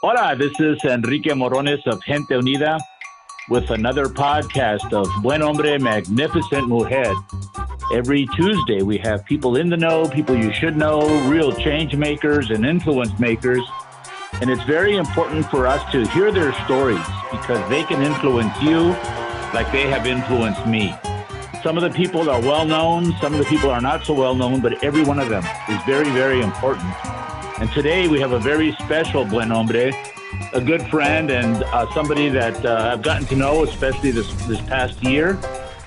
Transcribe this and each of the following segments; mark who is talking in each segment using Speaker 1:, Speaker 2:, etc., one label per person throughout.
Speaker 1: Hola, this is Enrique Morones of Gente Unida with another podcast of Buen Hombre, Magnificent Mujer. Every Tuesday, we have people in the know, people you should know, real change makers and influence makers. And it's very important for us to hear their stories because they can influence you like they have influenced me. Some of the people are well known, some of the people are not so well known, but every one of them is very, very important. And today we have a very special Buen Hombre, a good friend and uh, somebody that uh, I've gotten to know, especially this, this past year.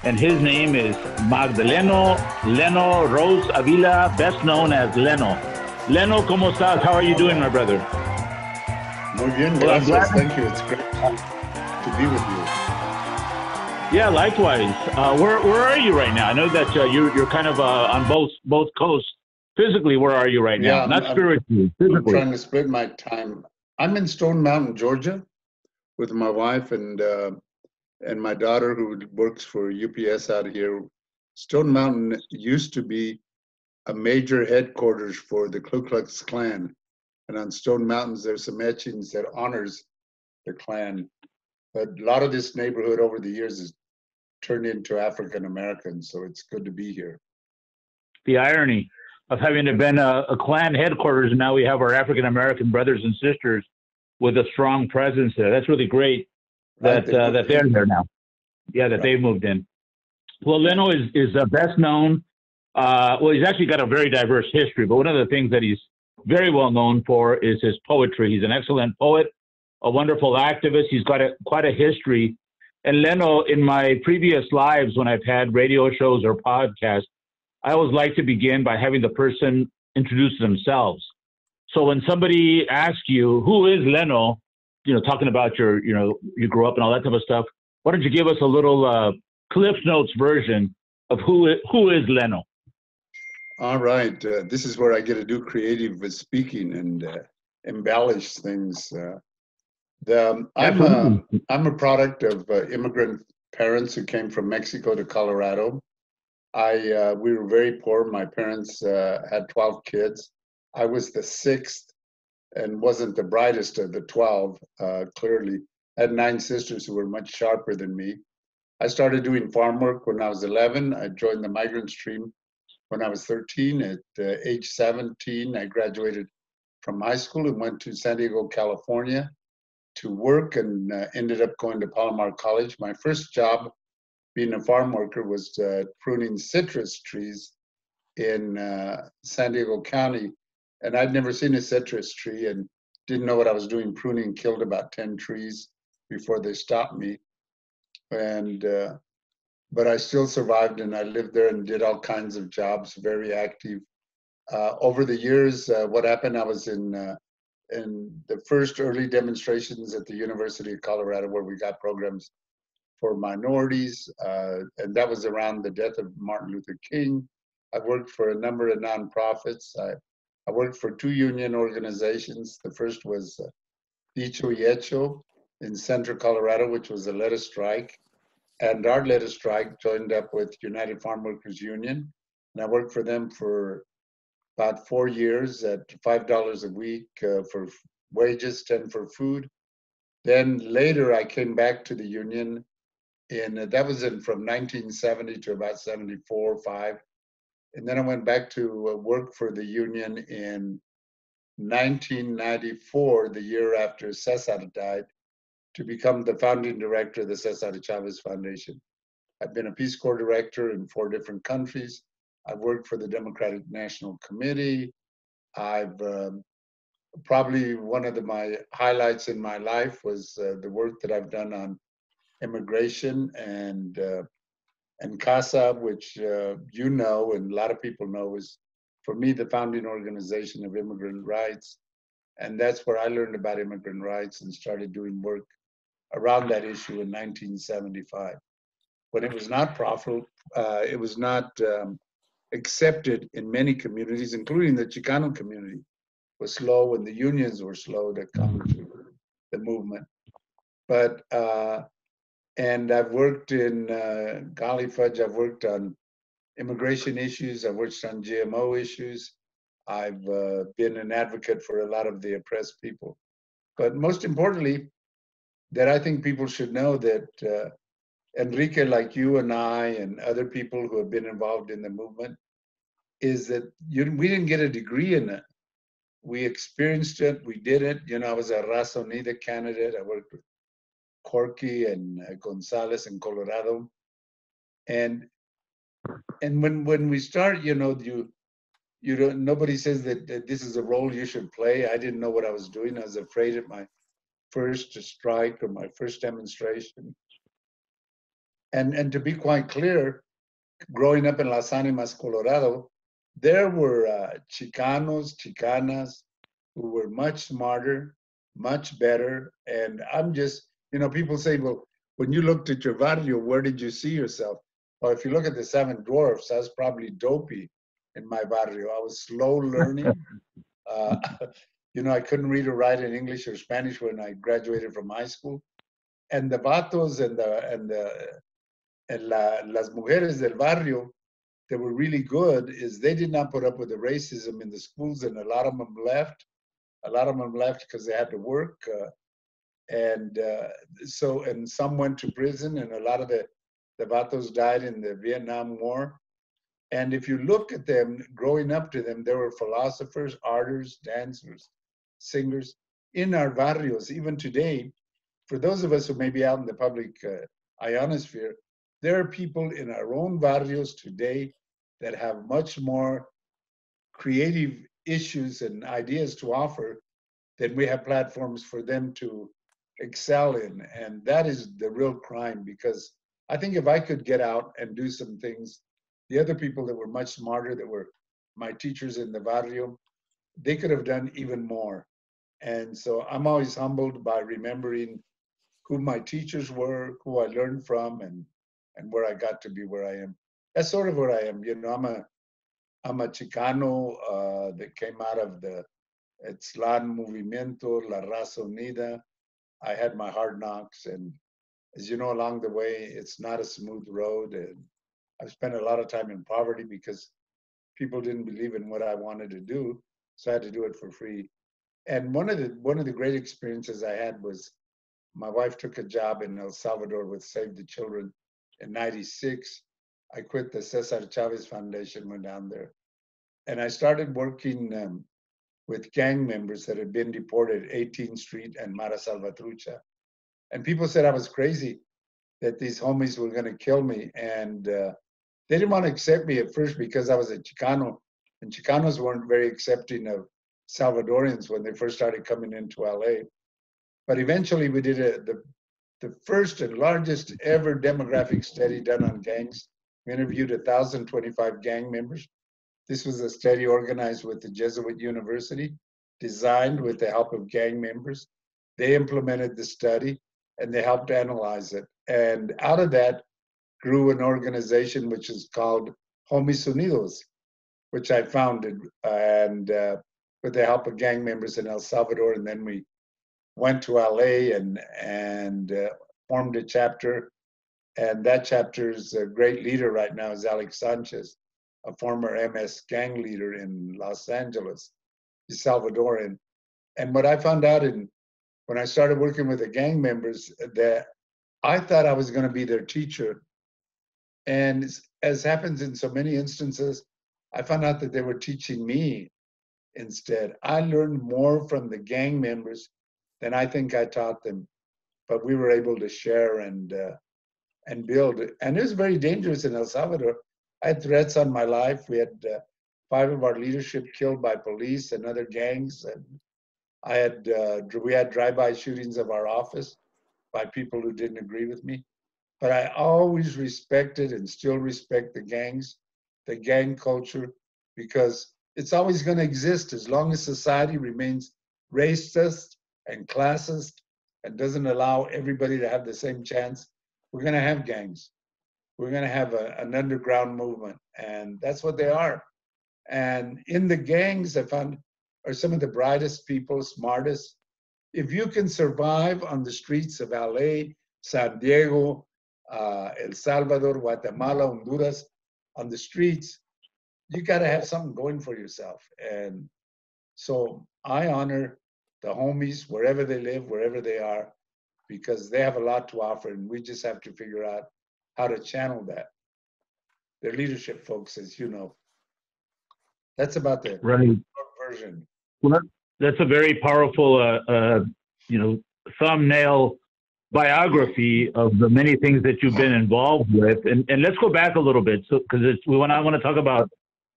Speaker 1: And his name is Magdaleno Leno Rose Avila, best known as Leno. Leno, ¿cómo estás? How are you doing, my brother?
Speaker 2: Muy bien, gracias. Thank you. It's great to be with you.
Speaker 1: Yeah, likewise. Uh, where where are you right now? I know that uh, you're you're kind of uh, on both both coasts. Physically, where are you right now?
Speaker 2: Yeah,
Speaker 1: Not
Speaker 2: I'm-
Speaker 1: spiritually, physically.
Speaker 2: I'm trying to split my time. I'm in Stone Mountain, Georgia, with my wife and uh, and my daughter who works for UPS out here. Stone Mountain used to be a major headquarters for the Ku Klux Klan, and on Stone Mountains there's some etchings that honors the Klan. But a lot of this neighborhood over the years has turned into African Americans, so it's good to be here.
Speaker 1: the irony of having been a, a Klan headquarters, and now we have our African American brothers and sisters with a strong presence there. That's really great that uh, that they're there now. Yeah, that
Speaker 2: Right.
Speaker 1: they've moved in. Well, Leno is is uh, best known. Uh, well, he's actually got a very diverse history, but one of the things that he's very well known for is his poetry. He's an excellent poet, a wonderful activist. He's got a quite a history. And Leno, in my previous lives, when I've had radio shows or podcasts, I always like to begin by having the person introduce themselves. So when somebody asks you, who is Leno, you know, talking about your, you know, you grew up and all that type of stuff, why don't you give us a little uh, Cliff Notes version of who who is Leno?
Speaker 2: All right, uh, this is where I get to do creative with speaking and uh, embellish things. Uh, the, um, I'm a,
Speaker 1: Absolutely.
Speaker 2: I'm a product of uh, immigrant parents who came from Mexico to Colorado. I uh, we were very poor. My parents uh, had 12 kids. I was the sixth and wasn't the brightest of the 12. Uh, clearly, I had nine sisters who were much sharper than me. I started doing farm work when I was 11. I joined the migrant stream when I was 13. At uh, age 17, I graduated from high school and went to San Diego, California to work and uh, ended up going to Palomar College. My first job being a farm worker was uh, pruning citrus trees in uh, San Diego County. And I'd never seen a citrus tree and didn't know what I was doing pruning, killed about 10 trees before they stopped me. And uh, but I still survived and I lived there and did all kinds of jobs, very active. Uh, over the years, uh, what happened, I was in, uh, in the first early demonstrations at the University of Colorado where we got programs for minorities, uh, and that was around the death of Martin Luther King. I worked for a number of nonprofits. I, I worked for two union organizations. The first was uh, Dicho in Central Colorado, which was a letter strike and our latest strike joined up with United Farm Workers Union, and I worked for them for about four years at five dollars a week uh, for wages, ten for food. Then later, I came back to the union, and that was in from 1970 to about 74 or five, and then I went back to uh, work for the union in 1994, the year after Cesar died to become the founding director of the Cesar Chavez Foundation. I've been a Peace Corps director in four different countries. I've worked for the Democratic National Committee. I've um, probably one of the, my highlights in my life was uh, the work that I've done on immigration and uh, and CASA, which uh, you know and a lot of people know is for me the founding organization of immigrant rights. And that's where I learned about immigrant rights and started doing work around that issue in 1975. When it was not profitable, uh, it was not um, accepted in many communities, including the Chicano community, was slow and the unions were slow to come to the movement. But, uh, and I've worked in, uh, golly fudge, I've worked on immigration issues, I've worked on GMO issues. I've uh, been an advocate for a lot of the oppressed people But most importantly, that I think people should know that uh, Enrique, like you and I, and other people who have been involved in the movement, is that you, we didn't get a degree in it. We experienced it, we did it. You know, I was a Raza Unida candidate. I worked with Corky and uh, Gonzalez in Colorado. And and when when we start, you know, you you don't nobody says that, that this is a role you should play. I didn't know what I was doing. I was afraid of my first strike or my first demonstration. And and to be quite clear, growing up in Las Animas, Colorado, there were uh, Chicanos, Chicanas who were much smarter, much better. And I'm just, you know, people say, well, when you looked at your barrio, where did you see yourself? Well, if you look at the seven dwarfs, I was probably dopey in my barrio. I was slow learning. uh, you know, I couldn't read or write in English or Spanish when I graduated from high school. And the vatos and the and the and la, las mujeres del barrio that were really good is they did not put up with the racism in the schools, and a lot of them left. A lot of them left because they had to work, uh, and uh, so and some went to prison, and a lot of the the vatos died in the Vietnam War. And if you look at them, growing up to them, there were philosophers, artists, dancers, singers in our barrios, even today. For those of us who may be out in the public uh, ionosphere, there are people in our own barrios today that have much more creative issues and ideas to offer then we have platforms for them to excel in. And that is the real crime because I think if I could get out and do some things, the other people that were much smarter, that were my teachers in the barrio, they could have done even more. And so I'm always humbled by remembering who my teachers were, who I learned from, and and where I got to be where I am. That's sort of where I am. You know, I'm a I'm a Chicano uh, that came out of the Aztlan Movimiento, La Raza Unida. I had my hard knocks, and as you know, along the way, it's not a smooth road. And I've spent a lot of time in poverty because people didn't believe in what I wanted to do, so I had to do it for free. And one of the one of the great experiences I had was my wife took a job in El Salvador with Save the Children in 96, I quit the Cesar Chavez Foundation, went down there. And I started working um, with gang members that had been deported 18th Street and Mara Salvatrucha. And people said I was crazy, that these homies were going to kill me. And uh, they didn't want to accept me at first because I was a Chicano. And Chicanos weren't very accepting of Salvadorians when they first started coming into LA. But eventually we did a, the the first and largest ever demographic study done on gangs. We interviewed 1,025 gang members. This was a study organized with the Jesuit University, designed with the help of gang members. They implemented the study and they helped analyze it. And out of that grew an organization which is called Homies Unidos, which I founded and uh, with the help of gang members in El Salvador. And then we went to LA and and uh, formed a chapter, and that chapter's great leader right now is Alex Sanchez, a former MS gang leader in Los Angeles, he's Salvadoran. And what I found out in when I started working with the gang members that I thought I was going to be their teacher, and as happens in so many instances, I found out that they were teaching me instead. I learned more from the gang members than I think I taught them. But we were able to share and uh, and build. And it was very dangerous in El Salvador. I had threats on my life. We had uh, five of our leadership killed by police and other gangs. And I had uh, we had drive-by shootings of our office by people who didn't agree with me. But I always respected and still respect the gangs, the gang culture, because it's always going to exist as long as society remains racist and classist and doesn't allow everybody to have the same chance, we're going to have gangs. We're going to have a, an underground movement. And that's what they are. And in the gangs, I found are some of the brightest people, smartest. If you can survive on the streets of LA, San Diego, uh, El Salvador, Guatemala, Honduras, on the streets, you got to have something going for yourself. And so I honor the homies, wherever they live, wherever they are, because they have a lot to offer, and we just have to figure out how to channel that. They're leadership folks, as you know. That's about the
Speaker 1: right.
Speaker 2: version.
Speaker 1: Well, that's a very powerful, uh, uh, you know, thumbnail biography of the many things that you've been involved with. And, and let's go back a little bit, so because we want I want to talk about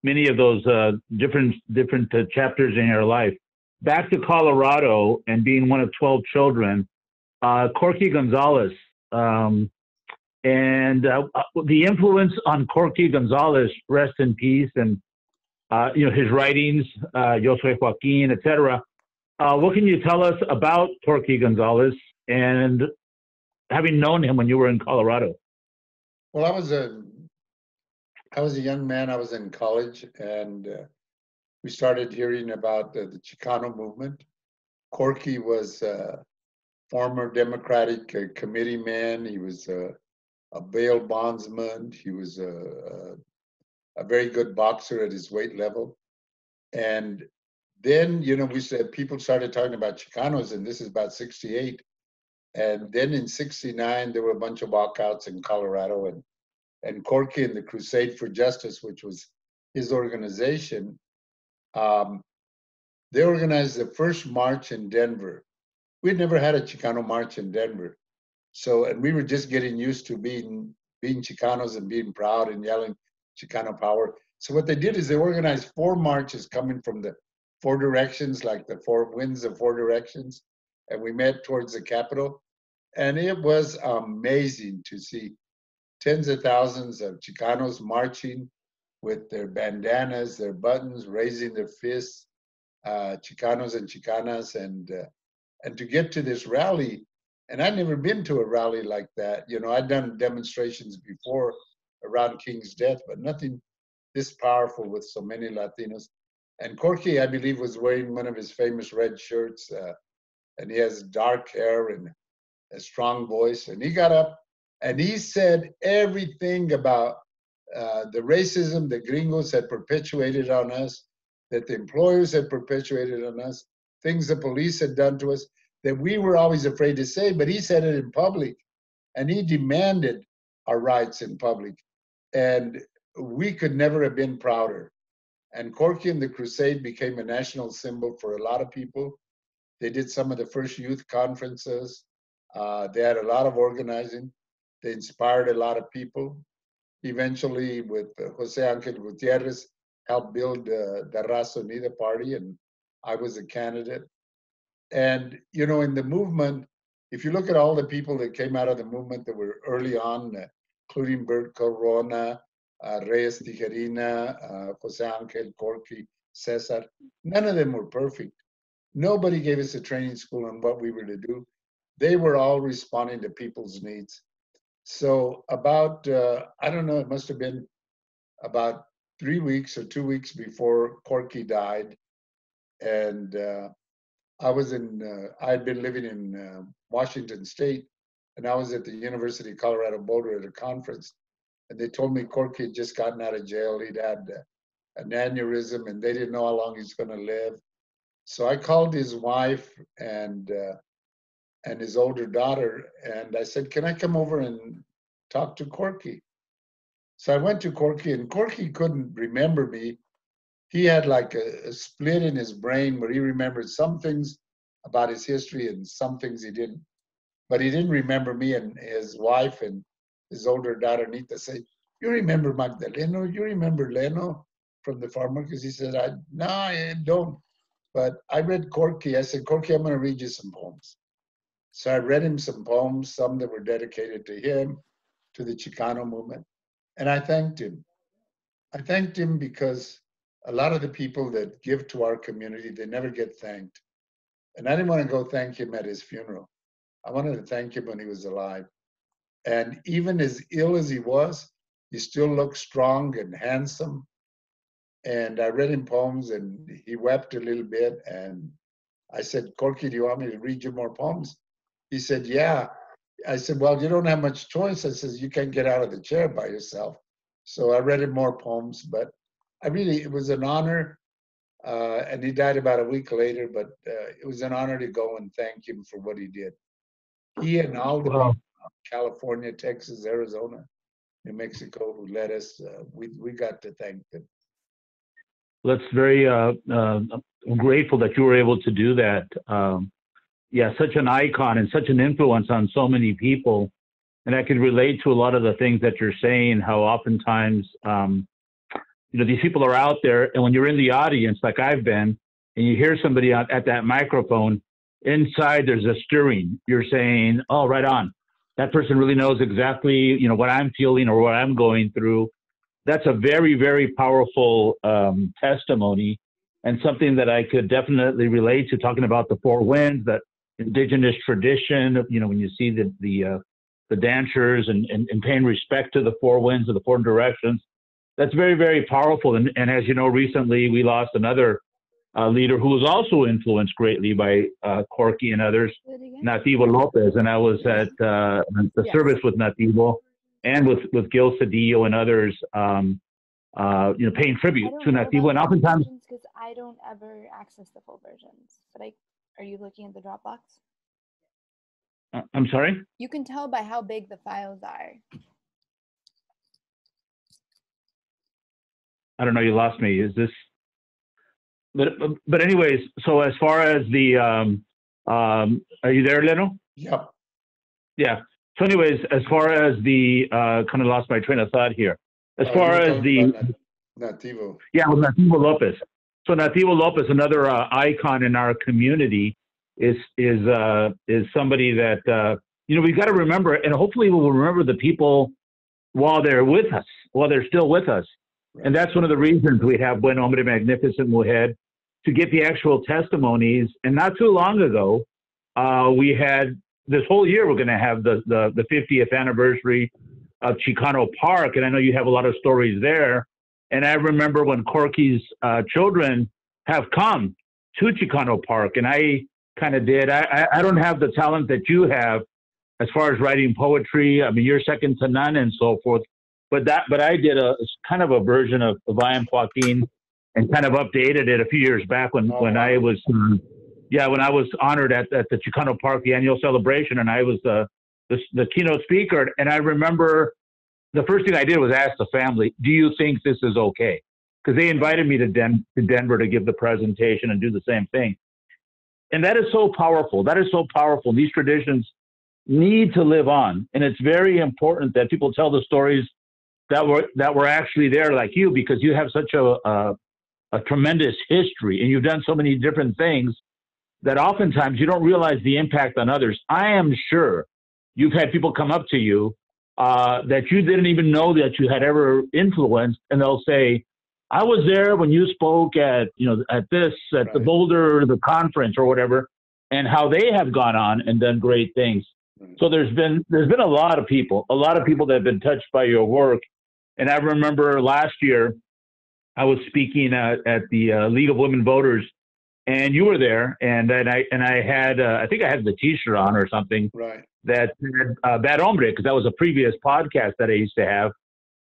Speaker 1: many of those uh, different different uh, chapters in your life. Back to Colorado and being one of twelve children, uh, Corky Gonzalez, um, and uh, uh, the influence on Corky Gonzalez, rest in peace, and uh, you know his writings, Yo Soy Joaquin, etc. what can you tell us about Corky Gonzalez and having known him when you were in Colorado?
Speaker 2: Well, I was a I was a young man. I was in college, and uh, we started hearing about the, the Chicano movement. Corky was a former Democratic uh, committee man. He was a, a bail bondsman. He was a, a, a very good boxer at his weight level. And then, you know, we said people started talking about Chicanos, and this is about 68. And then in 69, there were a bunch of walkouts in Colorado and, and Corky and the Crusade for Justice, which was his organization, um, they organized the first march in Denver. We'd never had a Chicano march in Denver. So, and we were just getting used to being, being Chicanos and being proud and yelling Chicano power. So what they did is they organized four marches coming from the four directions, like the four winds of four directions. And we met towards the Capitol and it was amazing to see tens of thousands of Chicanos marching with their bandanas, their buttons, raising their fists, uh, Chicanos and Chicanas, and uh, and to get to this rally. And I'd never been to a rally like that. You know, I'd done demonstrations before around King's death, but nothing this powerful with so many Latinos. And Corky, I believe, was wearing one of his famous red shirts, uh, and he has dark hair and a strong voice, and he got up and he said everything about uh, the racism the gringos had perpetuated on us, that the employers had perpetuated on us, things the police had done to us that we were always afraid to say, but he said it in public and he demanded our rights in public. And we could never have been prouder. And Corky and the Crusade became a national symbol for a lot of people. They did some of the first youth conferences. Uh, they had a lot of organizing. They inspired a lot of people. Eventually, with uh, Jose Angel Gutierrez, helped build uh, the Raza Unida party, and I was a candidate. And, you know, in the movement, if you look at all the people that came out of the movement that were early on, uh, including Bert Corona, uh, Reies Tijerina, uh, Jose Angel, Corky, Cesar, none of them were perfect. Nobody gave us a training school on what we were to do they were all responding to people's needs. So about uh, I don't know, it must have been about three weeks or two weeks before Corky died, and uh, I was in uh, I had been living in uh, Washington State, and I was at the University of Colorado Boulder at a conference, and they told me Corky had just gotten out of jail. He'd had an aneurysm, and they didn't know how long he's going to live. So I called his wife and uh, and his older daughter. And I said, Can I come over and talk to Corky? So I went to Corky, and Corky couldn't remember me. He had like a, a, split in his brain where he remembered some things about his history and some things he didn't. But he didn't remember me and his wife and his older daughter, Nita, said, You remember Magdaleno? You remember Leno from the farm Because He said, I, No, I don't. But I read Corky. I said, Corky, I'm going to read you some poems. So I read him some poems, some that were dedicated to him, to the Chicano movement, and I thanked him. I thanked him because a lot of the people that give to our community, they never get thanked. And I didn't want to go thank him at his funeral. I wanted to thank him when he was alive. And even as ill as he was, he still looked strong and handsome. And I read him poems and he wept a little bit. And I said, Corky, do you want me to read you more poems? He said, Yeah. I said, Well, you don't have much choice. I says, You can't get out of the chair by yourself. So I read him more poems, but I really, it was an honor. uh, and he died about a week later. But uh, it was an honor to go and thank him for what he did. He and all the
Speaker 1: Wow.
Speaker 2: California, Texas, Arizona, New Mexico who led us, uh, we we got to thank them.
Speaker 1: That's very uh, uh, I'm grateful that you were able to do that. Um, yeah, such an icon and such an influence on so many people. And I could relate to a lot of the things that you're saying, how oftentimes, um, you know, these people are out there, and when you're in the audience, like I've been, and you hear somebody at, at that microphone, inside there's a stirring. You're saying, oh, right on. That person really knows exactly, you know, what I'm feeling or what I'm going through. That's a very, very powerful um, testimony and something that I could definitely relate to talking about the four winds, that indigenous tradition, you know, when you see the, the, uh, the dancers and, and, and paying respect to the four winds of the four directions. That's very, very powerful. And, and as you know, recently we lost another uh, leader who was also influenced greatly by uh, Corky and others,
Speaker 3: Do it again?
Speaker 1: Nativo Lopez. And I was at uh, the
Speaker 3: Yes.
Speaker 1: service with Nativo and with, with Gil Cedillo and others, um, uh, you know, paying tribute to Nativo. And oftentimes,
Speaker 3: because I don't ever access the full versions. But I, are you looking at the Dropbox?
Speaker 1: uh, I'm sorry?
Speaker 3: You can tell by how big the files are.
Speaker 1: I don't know. You lost me. Is this? But but anyways, so as far as the um, um, are you there, Leno?
Speaker 2: Yeah.
Speaker 1: Yeah. So anyways, as far as the uh, kind of lost my train of thought here. As
Speaker 2: Oh,
Speaker 1: far as the
Speaker 2: Nativo.
Speaker 1: yeah, with Nativo Lopez. So Nativo Lopez, another uh, icon in our community, is is uh, is somebody that uh, you know we've got to remember, and hopefully we'll remember the people while they're with us, while they're still with us. And that's one of the reasons we have Buen Hombre Magnificent Mujer to get the actual testimonies. And not too long ago, uh, we had this whole year we're going to have the, the the 50th anniversary of Chicano Park, and I know you have a lot of stories there. And I remember when Corky's uh, children have come to Chicano Park, and I kind of did. I, I I don't have the talent that you have as far as writing poetry. I mean, you're second to none, and so forth but that but I did a kind of a version of, of I am Joaquin and kind of updated it a few years back when
Speaker 2: Oh,
Speaker 1: when I was um, yeah when I was honored at, at the Chicano Park the annual celebration and I was the, the the keynote speaker. And I remember the first thing I did was ask the family do you think this is okay? Because they invited me to, Den- to Denver to give the presentation and do the same thing. And that is so powerful. That is so powerful. These traditions need to live on. And it's very important that people tell the stories that were that were actually there like you because you have such a, a a tremendous history and you've done so many different things that oftentimes you don't realize the impact on others. I am sure you've had people come up to you uh, that you didn't even know that you had ever influenced, and they'll say, "I was there when you spoke at you know at this at the Boulder the conference or whatever," and how they have gone on and done great things.
Speaker 2: Right.
Speaker 1: So there's been there's been a lot of people, a lot of people that have been touched by your work. And I remember last year, I was speaking at, at the uh, League of Women Voters, and you were there, and and I and I had uh, I think I had the T-shirt on or something
Speaker 2: Right.
Speaker 1: that said uh, "Bad Hombre" because that was a previous podcast that I used to have.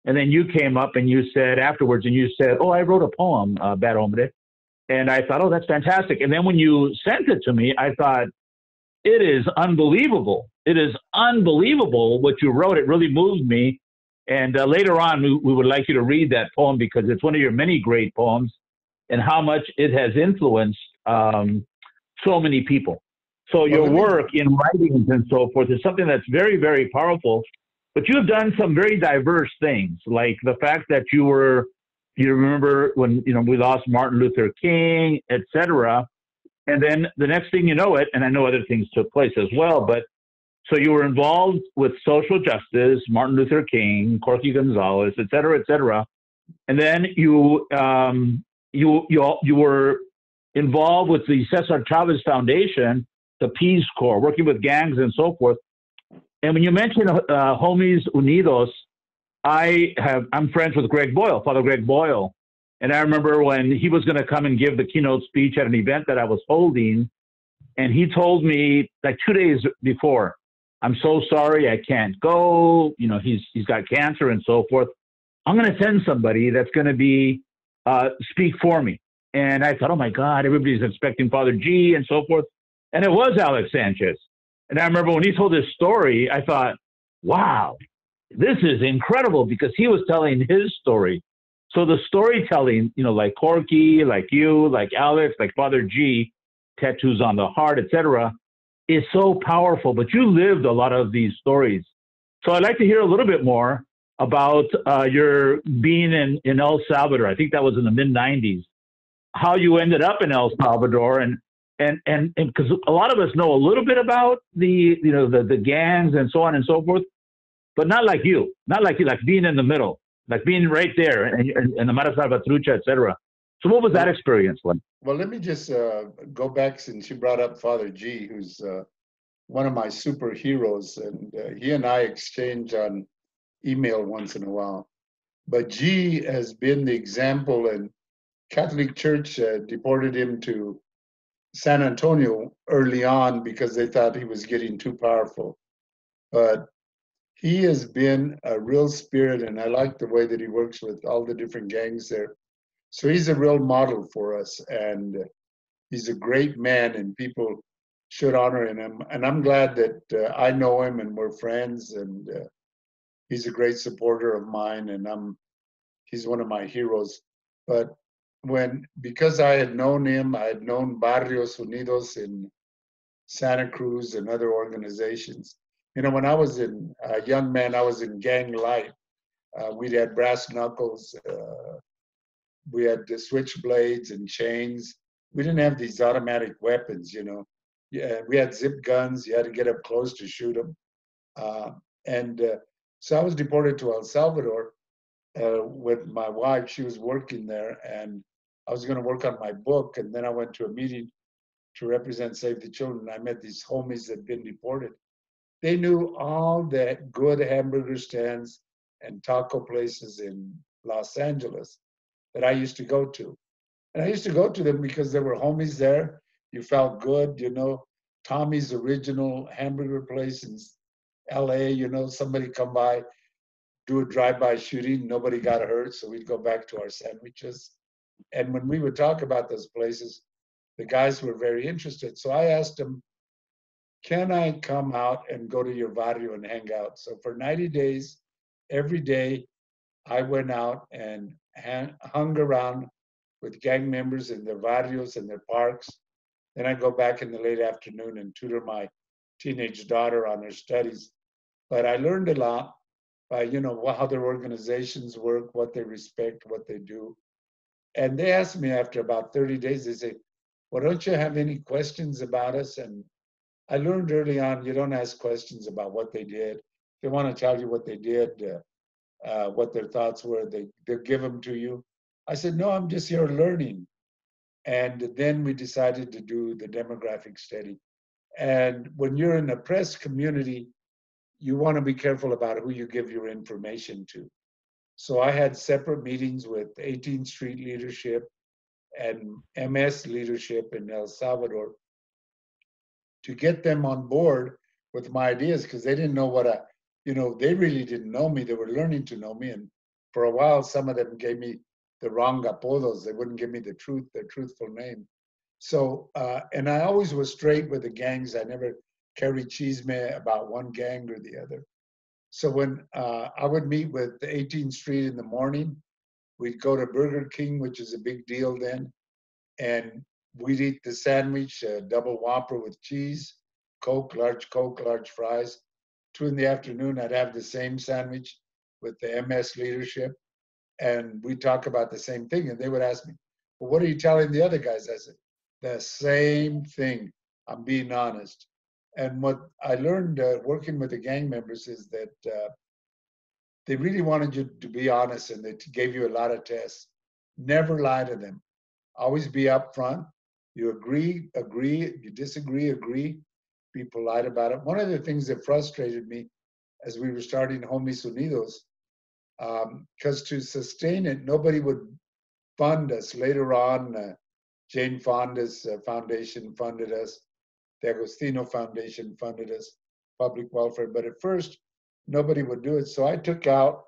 Speaker 1: And then you came up and you said afterwards, and you said, "Oh, I wrote a poem, uh, Bad Hombre," and I thought, "Oh, that's fantastic." And then when you sent it to me, I thought, "It is unbelievable! It is unbelievable what you wrote. It really moved me." And uh, later on, we, we would like you to read that poem because it's one of your many great poems, and how much it has influenced um, so many people. So your work in writings and so forth is something that's very, very powerful. But you have done some very diverse things, like the fact that you were, you remember when you know we lost Martin Luther King, etc. And then the next thing you know it, and I know other things took place as well, but so you were involved with social justice, Martin Luther King, Corky Gonzalez, et cetera, et cetera. And then you um, you you you were involved with the Cesar Chavez Foundation, the Peace Corps, working with gangs and so forth. And when you mention uh, Homies Unidos, I have I'm friends with Greg Boyle, Father Greg Boyle, and I remember when he was going to come and give the keynote speech at an event that I was holding, and he told me like two days before, "I'm so sorry, I can't go. You know, he's he's got cancer and so forth. I'm going to send somebody that's going to be uh, speak for me." And I thought, oh my God, everybody's expecting Father G and so forth. And it was Alex Sanchez. And I remember when he told his story, I thought, wow, this is incredible because he was telling his story. So the storytelling, you know, like Corky, like you, like Alex, like Father G, tattoos on the heart, etc., is so powerful. But you lived a lot of these stories. So I'd like to hear a little bit more about uh, your being in, in El Salvador. I think that was in the mid 90s. How you ended up in El Salvador and and and because a lot of us know a little bit about the you know the the gangs and so on and so forth, but not like you, not like you, like being in the middle, like being right there and and, the Mara Salvatrucha, etc. So what was that experience like?
Speaker 2: Well, let me just uh, go back since you brought up Father G, who's uh, one of my superheroes, and uh, he and I exchange on email once in a while. But G has been the example, and Catholic Church uh, deported him to San Antonio early on because they thought he was getting too powerful. But he has been a real spirit, and I like the way that he works with all the different gangs there. So he's a real model for us, and he's a great man, and people should honor him. And I'm glad that uh, I know him and we're friends, and uh, he's a great supporter of mine, and I'm he's one of my heroes. But when because I had known him, I had known Barrios Unidos in Santa Cruz and other organizations. You know, when I was in a young man, I was in gang life. Uh, we had brass knuckles. Uh, we had the switchblades and chains. We didn't have these automatic weapons, you know. Yeah, we had zip guns. You had to get up close to shoot them. Uh, and uh, so I was deported to El Salvador uh, with my wife. She was working there, and I was going to work on my book. And then I went to a meeting to represent Save the Children. I met these homies that had been deported. They knew all the good hamburger stands and taco places in Los Angeles that I used to go to. And I used to go to them because there were homies there. You felt good, you know. Tommy's original hamburger place in LA, you know, somebody come by, do a drive-by shooting, nobody got hurt, so we'd go back to our sandwiches. And when we would talk about those places, the guys were very interested. So I asked them, can I come out and go to your barrio and hang out? So for 90 days, every day, I went out and hung around with gang members in their barrios and their parks. Then I go back in the late afternoon and tutor my teenage daughter on her studies. But I learned a lot by, you know, how their organizations work, what they respect, what they do. And they asked me after about 30 days, they say, well, don't you have any questions about us? And I learned early on, you don't ask questions about what they did. They want to tell you what they did, uh, uh, what their thoughts were. They they give them to you. I said, no, I'm just here learning. And then we decided to do the demographic study. And when you're in a press community, you want to be careful about who you give your information to. So I had separate meetings with 18th Street leadership and MS leadership in El Salvador to get them on board with my ideas because they didn't know what I you know, they really didn't know me. They were learning to know me. And for a while, some of them gave me the wrong apodos. They wouldn't give me the truth, their truthful name. So, uh, and I always was straight with the gangs. I never carried chisme about one gang or the other. So when uh, I would meet with the 18th Street in the morning, we'd go to Burger King, which is a big deal then, and we'd eat the sandwich, uh, double Whopper with cheese, Coke, large Coke, large fries, two in the afternoon, I'd have the same sandwich with the MS leadership, and we talk about the same thing. And they would ask me, "Well, what are you telling the other guys?" I said, "The same thing. I'm being honest." And what I learned uh, working with the gang members is that uh, they really wanted you to be honest, and they gave you a lot of tests. Never lie to them. Always be upfront. You agree, agree. You disagree, agree be polite about it. One of the things that frustrated me as we were starting Homies Unidos, because um, to sustain it, nobody would fund us. Later on, uh, Jane Fonda's uh, foundation funded us, the Agostino Foundation funded us, public welfare. But at first, nobody would do it. So I took out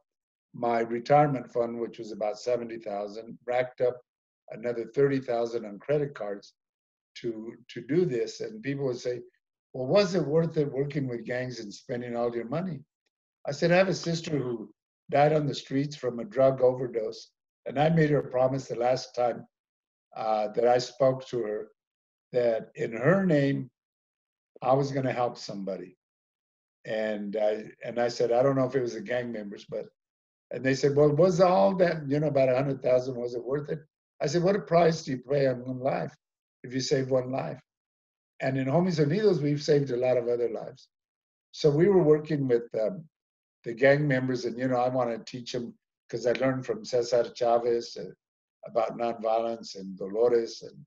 Speaker 2: my retirement fund, which was about 70,000, racked up another 30,000 on credit cards to to do this. And people would say, well, was it worth it working with gangs and spending all your money? I said, I have a sister who died on the streets from a drug overdose. And I made her a promise the last time uh, that I spoke to her that in her name, I was going to help somebody. And I and I said, I don't know if it was the gang members, but and they said, well, was all that you know about a hundred thousand? Was it worth it? I said, what a price do you pay on one life if you save one life? And in Homies Unidos, we've saved a lot of other lives. So we were working with um, the gang members, and you know, I want to teach them because I learned from Cesar Chavez uh, about nonviolence and Dolores and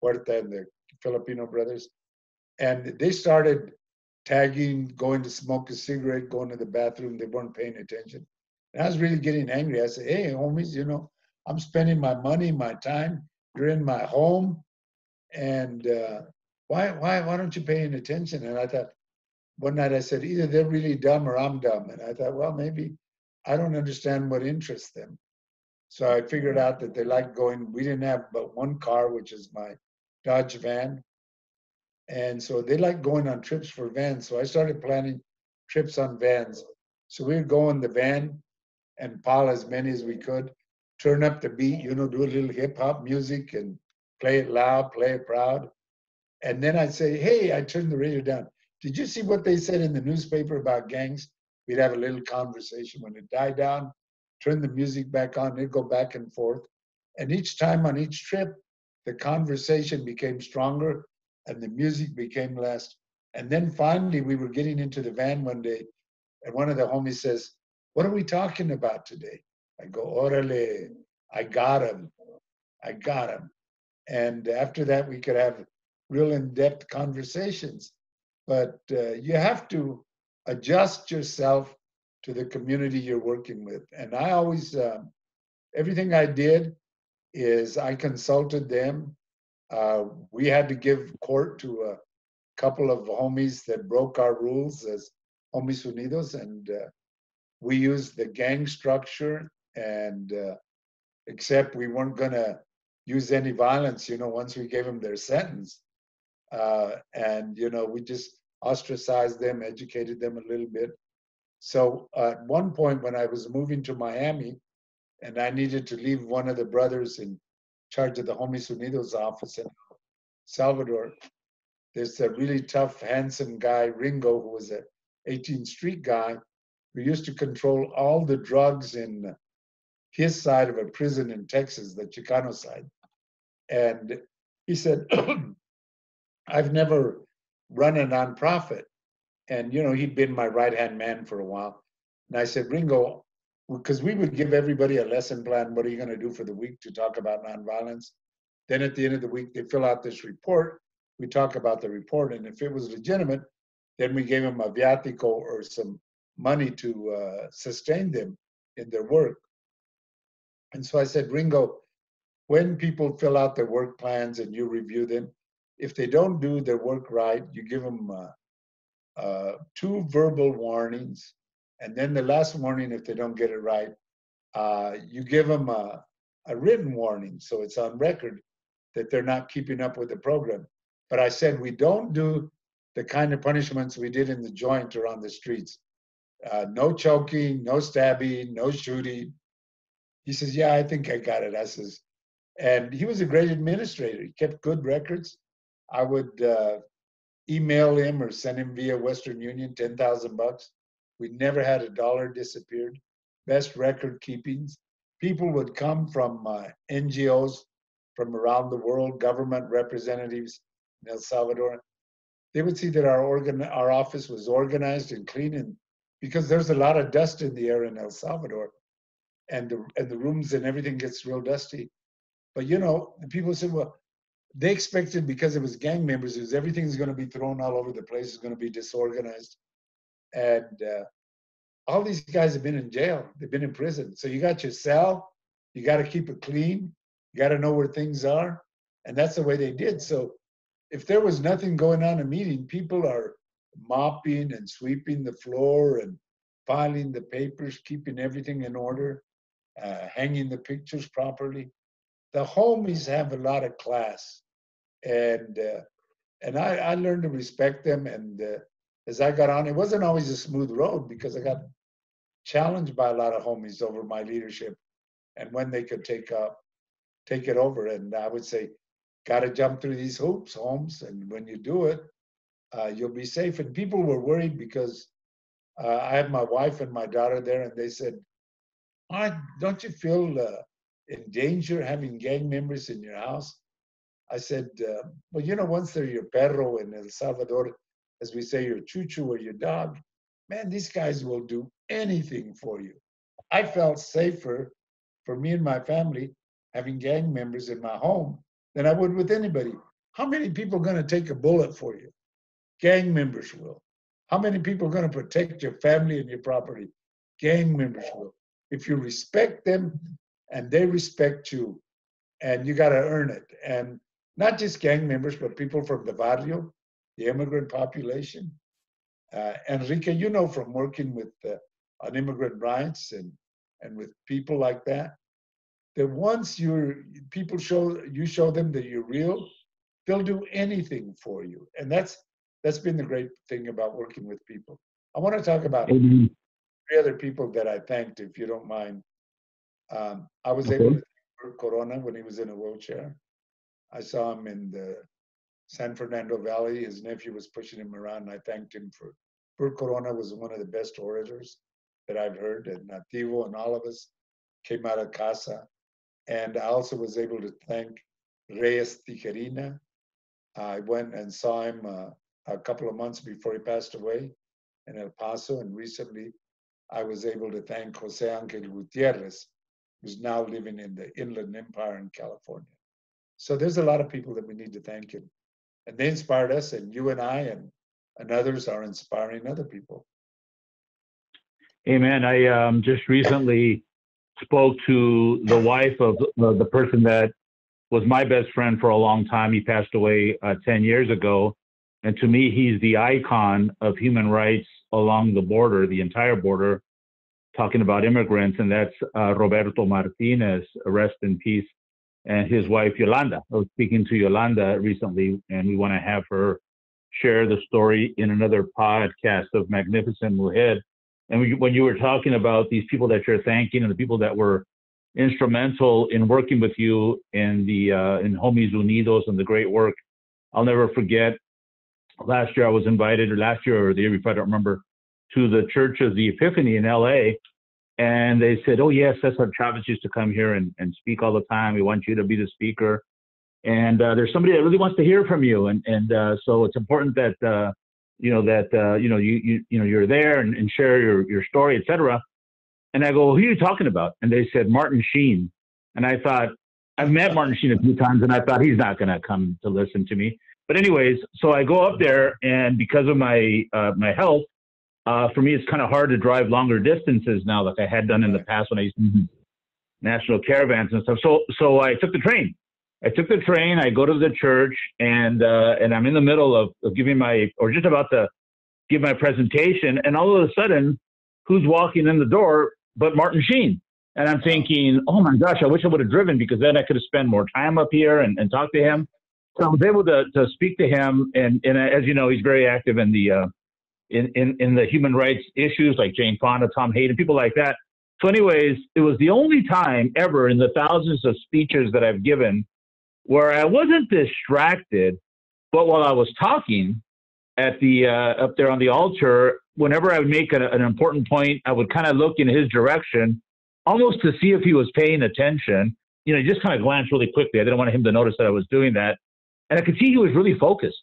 Speaker 2: Huerta and the Filipino brothers. And they started tagging, going to smoke a cigarette, going to the bathroom. They weren't paying attention. And I was really getting angry. I said, hey, homies, you know, I'm spending my money, my time. You're in my home. And uh, why, why, why don't you pay any attention? And I thought, one night I said, either they're really dumb or I'm dumb. And I thought, well, maybe I don't understand what interests them. So I figured out that they like going, we didn't have but one car, which is my Dodge van. And so they like going on trips for vans. So I started planning trips on vans. So we'd go in the van and pile as many as we could, turn up the beat, you know, do a little hip hop music and play it loud, play it proud. And then I'd say, hey, I turned the radio down. Did you see what they said in the newspaper about gangs? We'd have a little conversation. When it died down, turn the music back on, it'd go back and forth. And each time on each trip, the conversation became stronger and the music became less. And then finally, we were getting into the van one day, and one of the homies says, What are we talking about today? I go, Orale, I got him. I got him. And after that, we could have real in depth conversations. But uh, you have to adjust yourself to the community you're working with. And I always, uh, everything I did is I consulted them. Uh, we had to give court to a couple of homies that broke our rules as Homies Unidos, and uh, we used the gang structure. And uh, except we weren't going to use any violence, you know, once we gave them their sentence. Uh, and you know, we just ostracized them, educated them a little bit. So at one point, when I was moving to Miami, and I needed to leave one of the brothers in charge of the Homies Unidos office in Salvador. There's a really tough, handsome guy, Ringo, who was a 18th Street guy, who used to control all the drugs in his side of a prison in Texas, the Chicano side. And he said, I've never run a nonprofit. And, you know, he'd been my right hand man for a while. And I said, Ringo, because we would give everybody a lesson plan. What are you going to do for the week to talk about nonviolence? Then at the end of the week, they fill out this report. We talk about the report, and if it was legitimate, then we gave them a viatico or some money to uh, sustain them in their work. And so I said, Ringo, when people fill out their work plans and you review them, if they don't do their work right, you give them uh, uh, two verbal warnings and then the last warning, if they don't get it right, uh, you give them a, a written warning. So it's on record that they're not keeping up with the program. But I said, we don't do the kind of punishments we did in the joint or on the streets. Uh, no choking, no stabbing, no shooting. He says, yeah, I think I got it. I says, and he was a great administrator. He kept good records. I would uh, email him or send him via Western Union 10,000 bucks. We never had a dollar disappeared. Best record keepings. People would come from uh, NGOs from around the world, government representatives in El Salvador. They would see that our organ, our office was organized and clean, and because there's a lot of dust in the air in El Salvador, and the and the rooms and everything gets real dusty. But you know, the people said, well, they expected because it was gang members, is everything's going to be thrown all over the place, it's going to be disorganized. And uh, all these guys have been in jail they've been in prison. So you got your cell you got to keep it clean you got to know where things are and that's the way they did. So if there was nothing going on in a meeting people are mopping and sweeping the floor and filing the papers keeping everything in order uh, hanging the pictures properly the homies have a lot of class, and uh, and I, I learned to respect them. And uh, as I got on, it wasn't always a smooth road because I got challenged by a lot of homies over my leadership and when they could take up take it over. And I would say, got to jump through these hoops, Holmes. And when you do it, uh, you'll be safe. And people were worried because uh, I had my wife and my daughter there, and they said, "Don't you feel uh, in danger having gang members in your house?" I said, uh, "Well, you know, once they're your perro in El Salvador, as we say, your chucho or your dog, man, these guys will do anything for you." I felt safer for me and my family having gang members in my home than I would with anybody. How many people are going to take a bullet for you? Gang members will. How many people are going to protect your family and your property? Gang members will. If you respect them and they respect you, and you got to earn it. And not just gang members, but people from the barrio, the immigrant population. Uh, Enrique, you know from working with uh, on immigrant rights and and with people like that, that once you're people show you show them that you're real, they'll do anything for you. And that's that's been the great thing about working with people. I want to talk about mm-hmm. three other people that I thanked, if you don't mind. Um, I was okay. able to thank Corona when he was in a wheelchair. I saw him in the San Fernando Valley. His nephew was pushing him around, and I thanked him for. Bert Corona was one of the best orators that I've heard, and Nativo and all of us came out of Casa. And I also was able to thank Reies Tijerina. I went and saw him uh, a couple of months before he passed away in El Paso. And recently, I was able to thank Jose Angel Gutierrez, who's now living in the Inland Empire in California. So there's a lot of people that we need to thank. And, and they inspired us, and you and I and, and others are inspiring other people.
Speaker 1: Amen. I um, just recently spoke to the wife of uh, the person that was my best friend for a long time. He passed away uh, 10 years ago. And to me, he's the icon of human rights along the border, the entire border, talking about immigrants. And that's uh, Roberto Martinez, rest in peace, and his wife, Yolanda. I was speaking to Yolanda recently, and we want to have her share the story in another podcast of Magnificent Mujer and we, when you were talking about these people that you're thanking and the people that were instrumental in working with you in the uh, in Homies Unidos and the great work, I'll never forget. Last year I was invited, or last year or the year before, I don't remember, to the Church of the Epiphany in L.A. And they said, "Oh yes, Cesar Chavez used to come here and, and speak all the time. We want you to be the speaker." And uh, there's somebody that really wants to hear from you, and and uh, so it's important that uh, you know that uh, you know you you you know you're there and, and share your your story, etc. And I go, well, who are you talking about? And they said Martin Sheen. And I thought I've met Martin Sheen a few times, and I thought he's not going to come to listen to me. But anyways, so I go up there, and because of my uh, my health, uh, for me it's kind of hard to drive longer distances now, like I had done in the past when I used to national caravans and stuff. So so I took the train. I took the train. I go to the church, and uh, and I'm in the middle of, of giving my or just about to give my presentation, and all of a sudden, who's walking in the door but Martin Sheen? And I'm thinking, oh my gosh, I wish I would have driven because then I could have spent more time up here and, and talk to him. So I was able to, to speak to him, and, and as you know, he's very active in the uh, in, in in the human rights issues like Jane Fonda, Tom Hayden, people like that. So, anyways, it was the only time ever in the thousands of speeches that I've given where I wasn't distracted, but while I was talking at the uh, up there on the altar, whenever I would make a, an important point, I would kind of look in his direction, almost to see if he was paying attention. You know, just kind of glance really quickly. I didn't want him to notice that I was doing that, and I could see he was really focused.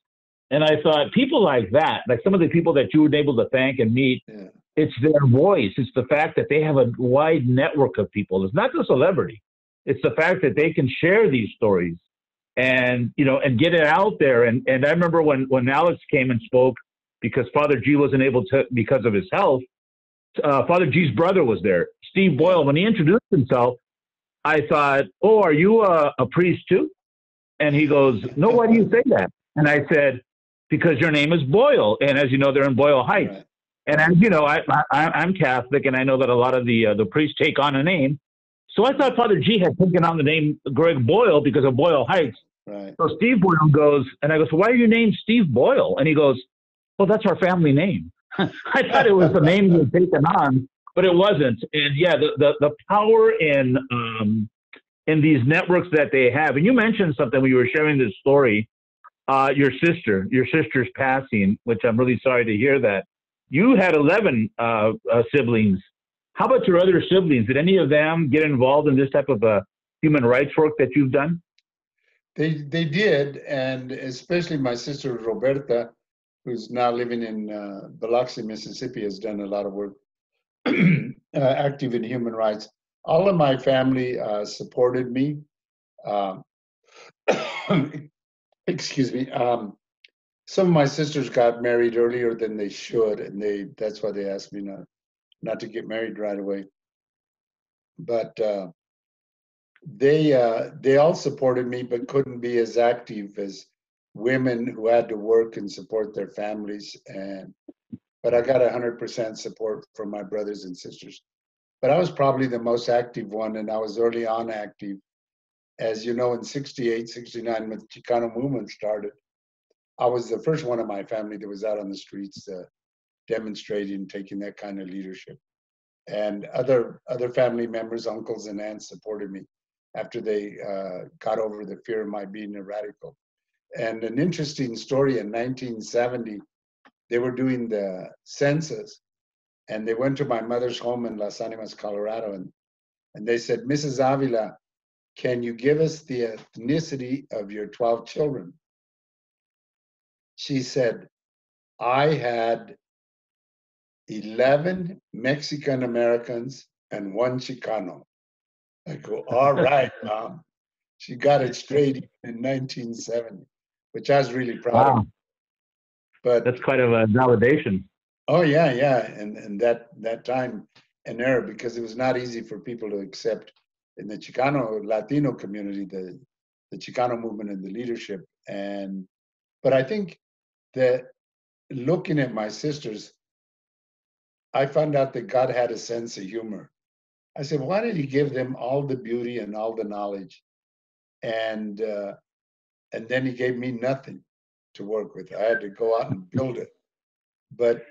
Speaker 1: And I thought, people like that, like some of the people that you were able to thank and meet, yeah. it's their voice. It's the fact that they have a wide network of people. It's not the celebrity. It's the fact that they can share these stories and you know and get it out there and and i remember when when alex came and spoke because father g wasn't able to because of his health uh, father g's brother was there steve boyle when he introduced himself i thought oh are you a, a priest too and he goes no why do you say that and i said because your name is boyle and as you know they're in boyle heights right. and as you know I, I i'm catholic and i know that a lot of the uh, the priests take on a name So I thought Father G had taken on the name Greg Boyle because of Boyle Heights.
Speaker 2: Right.
Speaker 1: So Steve Boyle goes, and I go, so why are you named Steve Boyle? And he goes, well, that's our family name. I thought it was the name he had taken on, but it wasn't. And yeah, the the, the power in um, in these networks that they have. And you mentioned something when you were sharing this story. Uh, your sister, your sister's passing, which I'm really sorry to hear that. You had 11 uh, uh, siblings. How about your other siblings? Did any of them get involved in this type of uh, human rights work that you've done?
Speaker 2: They they did, and especially my sister Roberta, who's now living in uh, Biloxi, Mississippi, has done a lot of work uh, active in human rights. All of my family uh, supported me. Um, excuse me. Um, some of my sisters got married earlier than they should, and they that's why they asked me not not to get married right away. But uh, they uh, they all supported me, but couldn't be as active as women who had to work and support their families. And but I got hundred percent support from my brothers and sisters. But I was probably the most active one, and I was early on active. As you know, in 68, 69, when the Chicano movement started, I was the first one of my family that was out on the streets uh, demonstrating, taking that kind of leadership. And other other family members, uncles and aunts supported me after they uh, got over the fear of my being a radical. And an interesting story in 1970, they were doing the census and they went to my mother's home in Las Animas, Colorado, and, and they said, Mrs. Avila, can you give us the ethnicity of your 12 children? She said, I had 11 Mexican Americans and one Chicano. I go, all right, mom. She got it straight in 1970, which I was really proud
Speaker 1: Wow,
Speaker 2: of. But
Speaker 1: that's quite of a validation.
Speaker 2: Oh yeah, yeah, and and that that time and era because it was not easy for people to accept in the Chicano Latino community the the Chicano movement and the leadership and but I think that looking at my sisters, I found out that God had a sense of humor. I said, why did He give them all the beauty and all the knowledge, and uh, and then He gave me nothing to work with? I had to go out and build it, but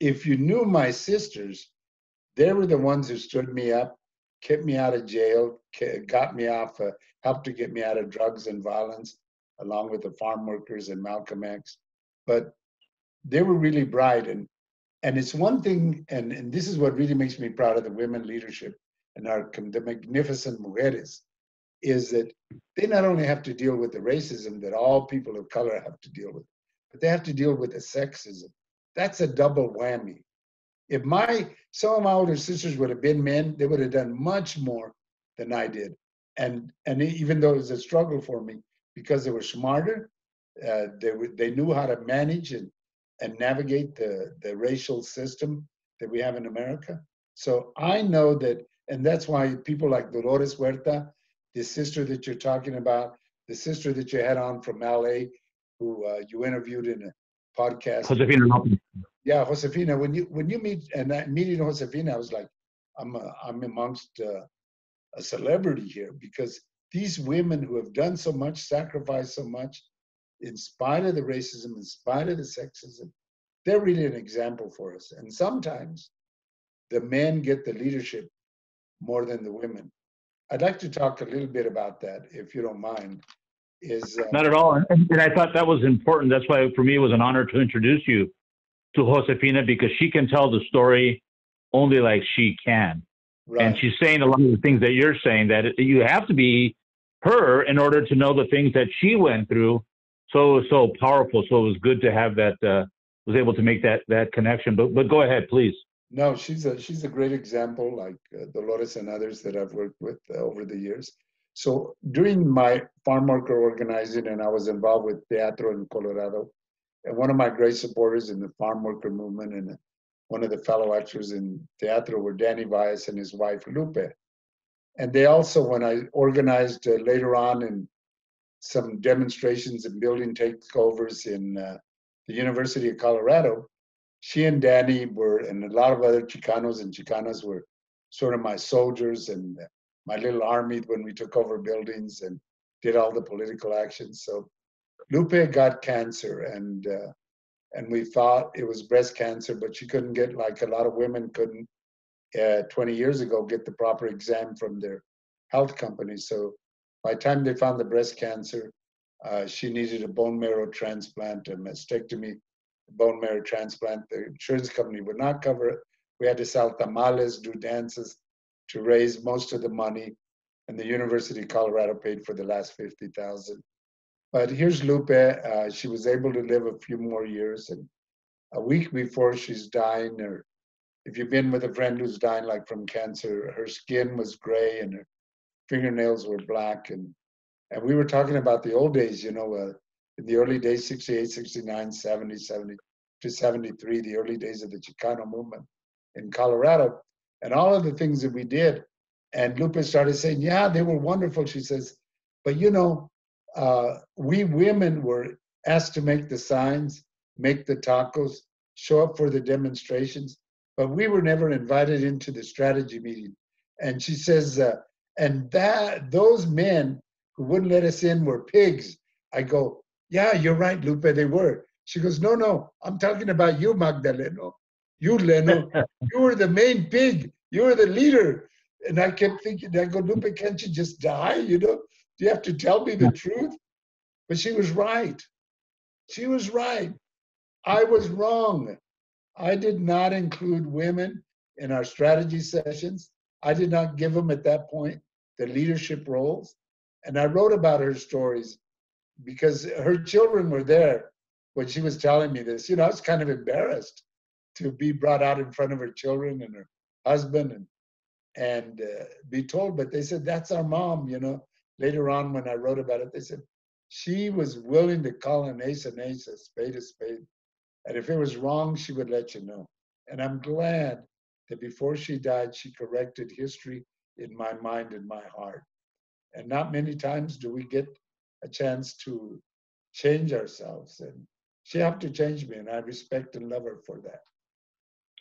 Speaker 2: if you knew my sisters, they were the ones who stood me up, kept me out of jail, got me off, uh, helped to get me out of drugs and violence, along with the farm workers and Malcolm X. But they were really bright, and and it's one thing, and and this is what really makes me proud of the women leadership and our the magnificent mujeres, is that they not only have to deal with the racism that all people of color have to deal with, but they have to deal with the sexism that's a double whammy. If my some of my older sisters would have been men, they would have done much more than I did. And and even though it was a struggle for me because they were smarter, uh, they they knew how to manage and and navigate the the racial system that we have in America. So I know that, and that's why people like Dolores Huerta, the sister that you're talking about, the sister that you had on from LA, who uh, you interviewed in a podcast.
Speaker 1: Josefina.
Speaker 2: Yeah, Josefina. When you when you meet and I, meeting Josefina, I was like, I'm a, I'm amongst uh, a celebrity here because these women who have done so much, sacrificed so much, in spite of the racism, in spite of the sexism, they're really an example for us. And sometimes the men get the leadership more than the women. I'd like to talk a little bit about that, if you don't mind is uh,
Speaker 1: not at all. And, and, I thought that was important. That's why for me it was an honor to introduce you to Josefina because she can tell the story only like she can. Right. And she's saying a lot of the things that you're saying that you have to be her in order to know the things that she went through. So so powerful. So it was good to have that. Uh, was able to make that that connection. But but go ahead, please.
Speaker 2: No, she's a she's a great example, like uh, Dolores and others that I've worked with uh, over the years. So during my farm worker organizing, and I was involved with Teatro in Colorado, and one of my great supporters in the farm worker movement and one of the fellow actors in Teatro were Danny Valles and his wife Lupe. And they also, when I organized uh, later on in some demonstrations and building takeovers in uh, the University of Colorado, she and Danny were, and a lot of other Chicanos and Chicanas were sort of my soldiers and my little army when we took over buildings and did all the political actions. So Lupe got cancer and uh, and we thought it was breast cancer, but she couldn't get like a lot of women couldn't uh, 20 years ago get the proper exam from their health company. So by the time they found the breast cancer, uh, she needed a bone marrow transplant, a mastectomy, bone marrow transplant. The insurance company would not cover it. We had to sell tamales, do dances to raise most of the money, and the University of Colorado paid for the last 50,000. But here's Lupe. Uh, she was able to live a few more years, and a week before she's dying, or if you've been with a friend who's dying like from cancer, her skin was gray and her fingernails were black, and and we were talking about the old days, you know, uh, in the early days, 68, 69, 70, 70 to 73, the early days of the Chicano movement in Colorado, and all of the things that we did. And Lupe started saying, yeah, they were wonderful. She says, but you know, uh, we women were asked to make the signs, make the tacos, show up for the demonstrations, but we were never invited into the strategy meeting. And she says, uh, and that those men who wouldn't let us in were pigs. I go, yeah, you're right, Lupe, they were. She goes, no, no, I'm talking about you, Magdaleno. You, Leno, you were the main pig. You were the leader. And I kept thinking, I go, Lupe, can't you just die? You know, do you have to tell me the truth? But she was right. She was right. I was wrong. I did not include women in our strategy sessions. I did not give them at that point the leadership roles. And I wrote about her stories because her children were there when she was telling me this. You know, I was kind of embarrassed to be brought out in front of her children and her husband and and uh, be told. But they said that's our mom. You know, later on when I wrote about it, they said she was willing to call an ace an ace, a spade a spade, and if it was wrong, she would let you know. And I'm glad that before she died, she corrected history in my mind and my heart. And not many times do we get a chance to change ourselves. And she had to change me, and I respect and love her for that.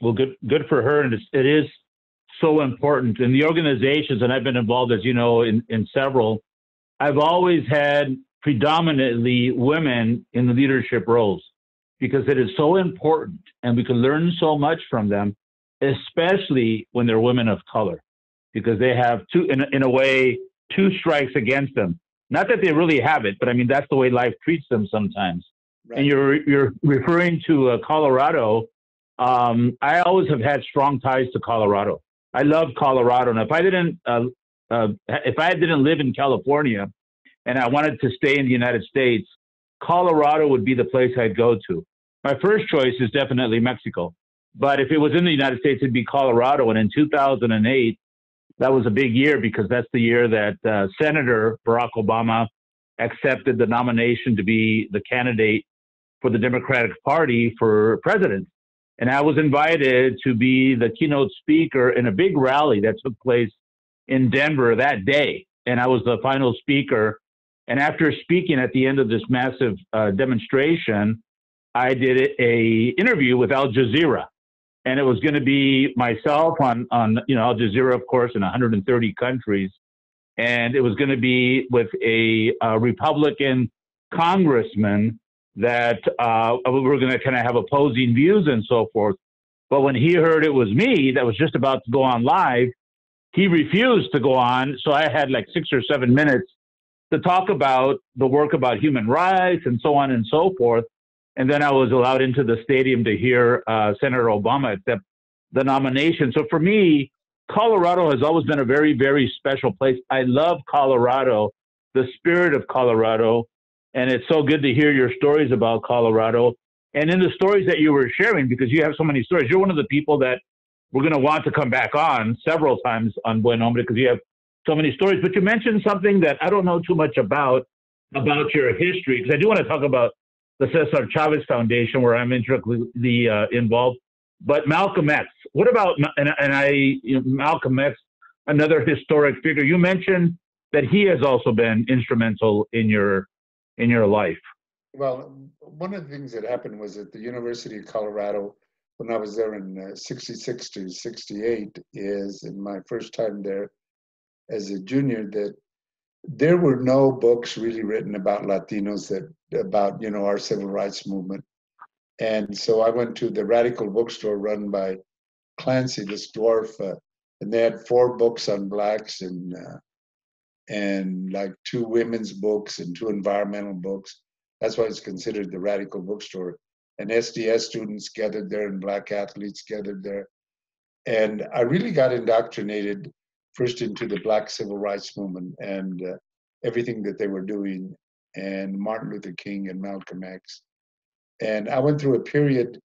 Speaker 1: Well, good good for her, and it is so important. And the organizations, and I've been involved, as you know, in, in several, I've always had predominantly women in the leadership roles because it is so important, and we can learn so much from them, especially when they're women of color, because they have two, in, in a way, two strikes against them. Not that they really have it, but I mean that's the way life treats them sometimes.
Speaker 2: Right.
Speaker 1: And you're you're referring to uh, Colorado. Um, I always have had strong ties to Colorado. I love Colorado, and if I didn't uh, uh, if I didn't live in California, and I wanted to stay in the United States, Colorado would be the place I'd go to. My first choice is definitely Mexico, but if it was in the United States, it'd be Colorado. And in 2008, that was a big year because that's the year that uh, Senator Barack Obama accepted the nomination to be the candidate for the Democratic Party for president. And I was invited to be the keynote speaker in a big rally that took place in Denver that day. And I was the final speaker. And after speaking at the end of this massive uh, demonstration, I did a interview with Al Jazeera and it was going to be myself on on you know Al Jazeera, of course, in 130 countries, and it was going to be with a, a Republican congressman that uh, we were going to kind of have opposing views and so forth. But when he heard it was me that was just about to go on live, he refused to go on. So I had like six or seven minutes to talk about the work about human rights and so on and so forth. And then I was allowed into the stadium to hear uh, Senator Obama accept the nomination. So for me, Colorado has always been a very, very special place. I love Colorado, the spirit of Colorado. And it's so good to hear your stories about Colorado. And in the stories that you were sharing, because you have so many stories, you're one of the people that we're going to want to come back on several times on Buen Hombre because you have so many stories. But you mentioned something that I don't know too much about, about your history, because I do want to talk about the Cesar Chavez Foundation, where I'm intricately uh, involved. But Malcolm X, what about, and, and I, you know, Malcolm X, another historic figure. You mentioned that he has also been instrumental in your in your life.
Speaker 2: Well, one of the things that happened was at the University of Colorado, when I was there in uh, 66 to 68, is in my first time there, as a junior that there were no books really written about Latinos that about you know our civil rights movement. And so I went to the Radical Bookstore run by Clancy, this dwarf, uh, and they had four books on blacks and uh, and like two women's books and two environmental books. That's why it's considered the Radical Bookstore. And SDS students gathered there and black athletes gathered there. And I really got indoctrinated first into the black civil rights movement and uh, everything that they were doing, and Martin Luther King and Malcolm X. And I went through a period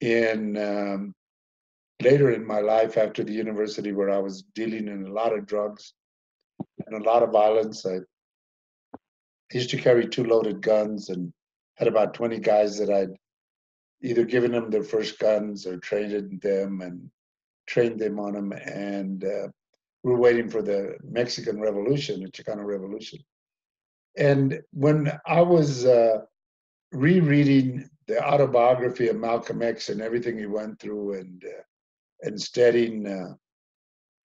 Speaker 2: in um, later in my life after the university where I was dealing in a lot of drugs and a lot of violence. I used to carry two loaded guns and had about 20 guys that I'd either given them their first guns or traded them and trained them on them. And uh, we were waiting for the Mexican Revolution, the Chicano Revolution. And when I was uh, rereading the autobiography of Malcolm X and everything he went through, and uh, and studying uh,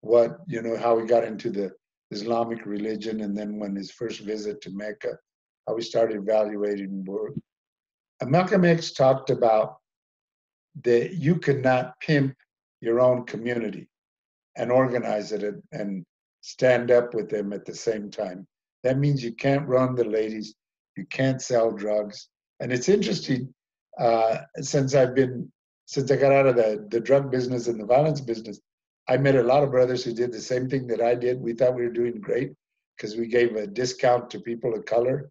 Speaker 2: what you know how he got into the Islamic religion, and then when his first visit to Mecca, how he started evaluating work. And Malcolm X talked about that you cannot pimp your own community and organize it and stand up with them at the same time. That means you can't run the ladies, you can't sell drugs. And it's interesting, uh, since I've been, since I got out of the, the drug business and the violence business, I met a lot of brothers who did the same thing that I did. We thought we were doing great because we gave a discount to people of color.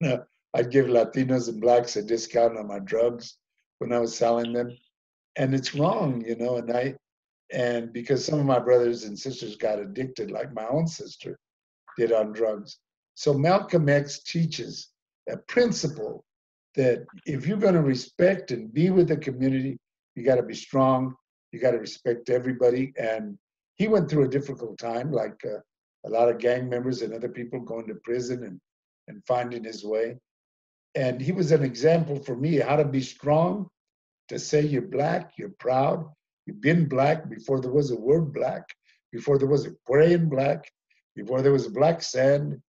Speaker 2: I'd give Latinos and blacks a discount on my drugs when I was selling them. And it's wrong, you know, and I and because some of my brothers and sisters got addicted, like my own sister did on drugs. So Malcolm X teaches a principle that if you're going to respect and be with the community, you got to be strong. You got to respect everybody. And he went through a difficult time, like uh, a lot of gang members and other people going to prison and, and finding his way. And he was an example for me how to be strong, to say you're black, you're proud, you've been black before there was a word black, before there was a praying black, before there was black sand,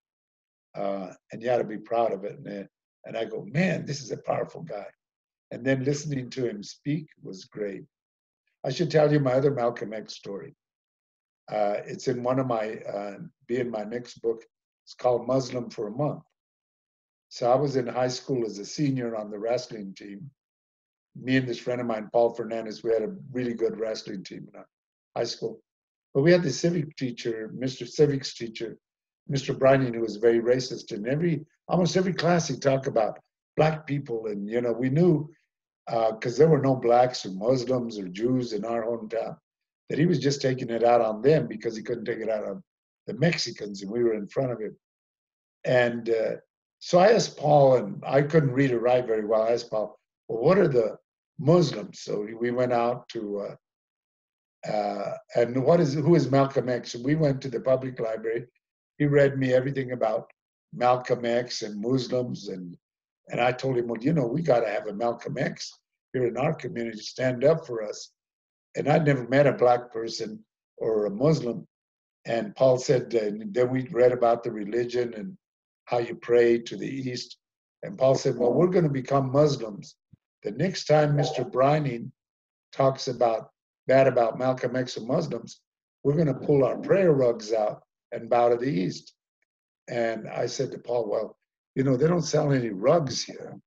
Speaker 2: uh, and you ought to be proud of it. And, and I go, man, this is a powerful guy. And then listening to him speak was great. I should tell you my other Malcolm X story. Uh, it's in one of my, uh, be in my next book. It's called Muslim for a Month. So I was in high school as a senior on the wrestling team. Me and this friend of mine, Paul Fernandez, we had a really good wrestling team in high school. But we had the civic teacher, Mr. Civics teacher, Mr. Brining, who was very racist. And every almost every class he talked about black people, and you know we knew because uh, there were no blacks or Muslims or Jews in our hometown that he was just taking it out on them because he couldn't take it out on the Mexicans, and we were in front of him. And uh, so I asked Paul, and I couldn't read or write very well. I asked Paul, well, what are the Muslims? So we went out to, uh, uh, and what is who is Malcolm X? And we went to the public library he read me everything about Malcolm X and Muslims and and I told him, well, you know, we got to have a Malcolm X here in our community stand up for us. And I'd never met a black person or a Muslim. And Paul said, then we read about the religion and how you pray to the east. And Paul said, well, we're going to become Muslims. The next time Mr. Brining talks about bad about Malcolm X and Muslims, we're going to pull our prayer rugs out and bow to the east. And I said to Paul, well, you know, they don't sell any rugs here,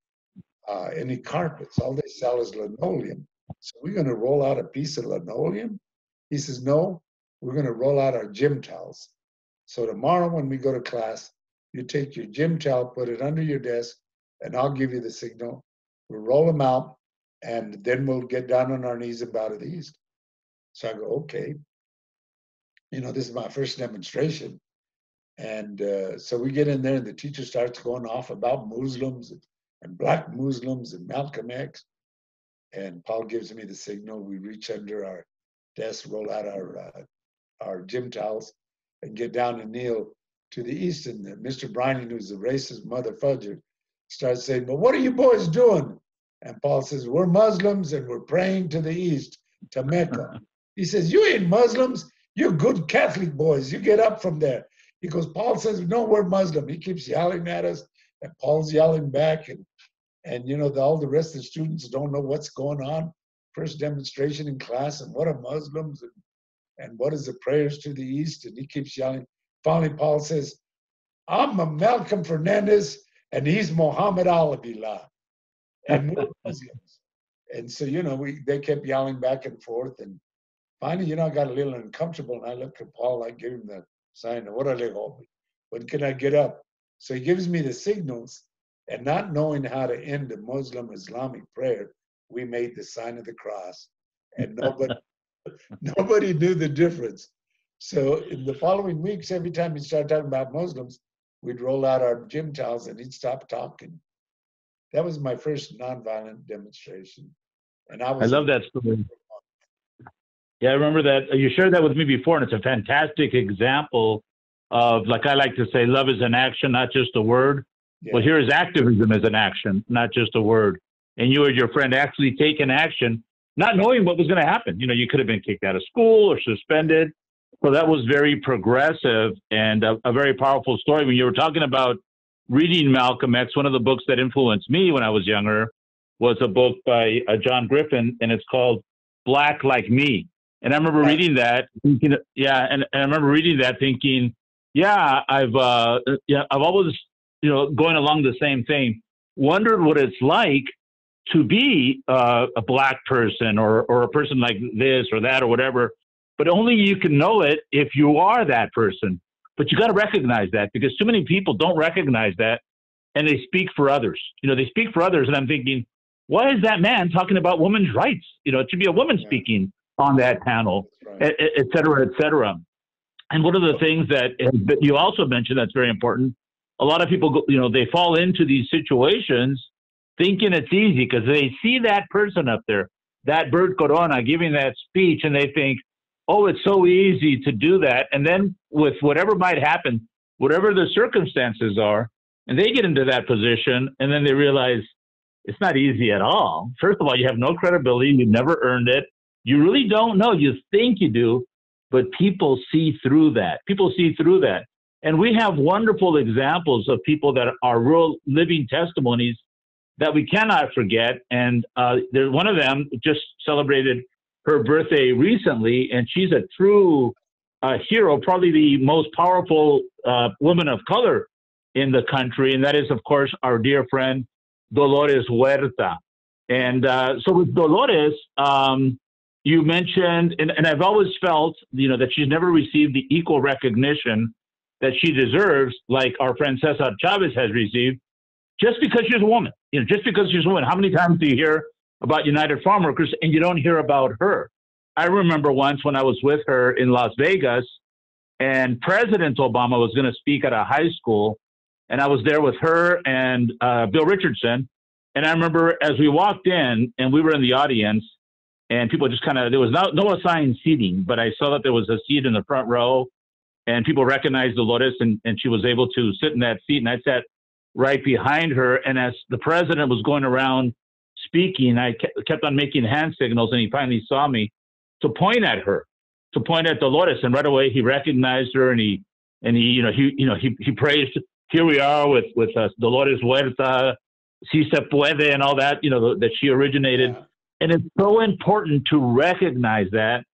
Speaker 2: uh, any carpets. All they sell is linoleum. So we're going to roll out a piece of linoleum? He says, no, we're going to roll out our gym towels. So tomorrow when we go to class, you take your gym towel, put it under your desk, and I'll give you the signal. We'll roll them out, and then we'll get down on our knees and bow to the east. So I go, okay you know, this is my first demonstration. And uh, so we get in there, and the teacher starts going off about Muslims and, black Muslims and Malcolm X. And Paul gives me the signal. We reach under our desk, roll out our uh, our gym towels, and get down and kneel to the east. And Mr. Brining, who's a racist motherfucker, starts saying, "Well, what are you boys doing?" And Paul says, "We're Muslims and we're praying to the east, to Mecca." he says, "You ain't Muslims. You good Catholic boys, you get up from there. He goes, Paul says, no, we're Muslim. He keeps yelling at us, and Paul's yelling back. And, and you know, the, all the rest of the students don't know what's going on. First demonstration in class, and what are Muslims? And, and what is the prayers to the east? And he keeps yelling. Finally, Paul says, I'm a Malcolm Fernandez, and he's Muhammad Al-Billah. And Muslims. And so, you know, we they kept yelling back and forth. And finally, you know, I got a little uncomfortable. And I looked at Paul, I gave him the sign, of what are they called? When can I get up? So he gives me the signals. And not knowing how to end a Muslim Islamic prayer, we made the sign of the cross. And nobody nobody knew the difference. So in the following weeks, every time he started talking about Muslims, we'd roll out our gym towels and he'd stop talking. That was my first nonviolent demonstration. And I was
Speaker 1: I love that story. Yeah, I remember that. You shared that with me before, and it's a fantastic example of, like I like to say, love is an action, not just a word.
Speaker 2: yeah,
Speaker 1: Well, here is activism as an action, not just a word. And you and your friend actually taking action, not knowing what was going to happen. You know, you could have been kicked out of school or suspended. So that was very progressive and a, a very powerful story. When you were talking about reading Malcolm X, one of the books that influenced me when I was younger was a book by uh, John Griffin, and it's called Black Like Me. And I remember reading that, thinking, yeah, and, and I remember reading that, thinking, yeah, I've, uh, yeah, I've always, you know, going along the same thing, wondered what it's like to be uh, a black person or or a person like this or that or whatever. But only you can know it if you are that person. But you got to recognize that because too many people don't recognize that, and they speak for others. You know, they speak for others, and I'm thinking, why is that man talking about women's rights? You know, it should be a woman
Speaker 2: Yeah.
Speaker 1: speaking on that panel
Speaker 2: right.
Speaker 1: et, et- et cetera, et cetera. And one of the things that that you also mentioned that's very important, a lot of people, go, you know, they fall into these situations thinking it's easy because they see that person up there, that Bert Corona giving that speech, and they think, oh, it's so easy to do that. And then with whatever might happen, whatever the circumstances are, and they get into that position, and then they realize it's not easy at all. First of all, you have no credibility, you've never earned it. You really don't know. You think you do, but people see through that. People see through that. And we have wonderful examples of people that are real living testimonies that we cannot forget. And uh, one of them just celebrated her birthday recently, and she's a true uh, hero, probably the most powerful uh, woman of color in the country. And that is, of course, our dear friend Dolores Huerta. And uh, so with Dolores, um, you mentioned, and, and I've always felt, you know, that she's never received the equal recognition that she deserves, like our friend Cesar Chavez has received, just because she's a woman. You know, just because she's a woman. How many times do you hear about United Farm Workers and you don't hear about her? I remember once when I was with her in Las Vegas, and President Obama was going to speak at a high school, and I was there with her and uh, Bill Richardson. And I remember as we walked in, and we were in the audience, and people just kind of there was no no assigned seating, but I saw that there was a seat in the front row, and people recognized Dolores, and and she was able to sit in that seat, and I sat right behind her. And as the president was going around speaking, I kept on making hand signals, and he finally saw me to point at her, to point at Dolores, and right away he recognized her, and he and he you know he you know he he praised. Here we are with with uh, Dolores Huerta, Si se puede, and all that you know that she originated.
Speaker 2: Yeah.
Speaker 1: And it's so important to recognize that.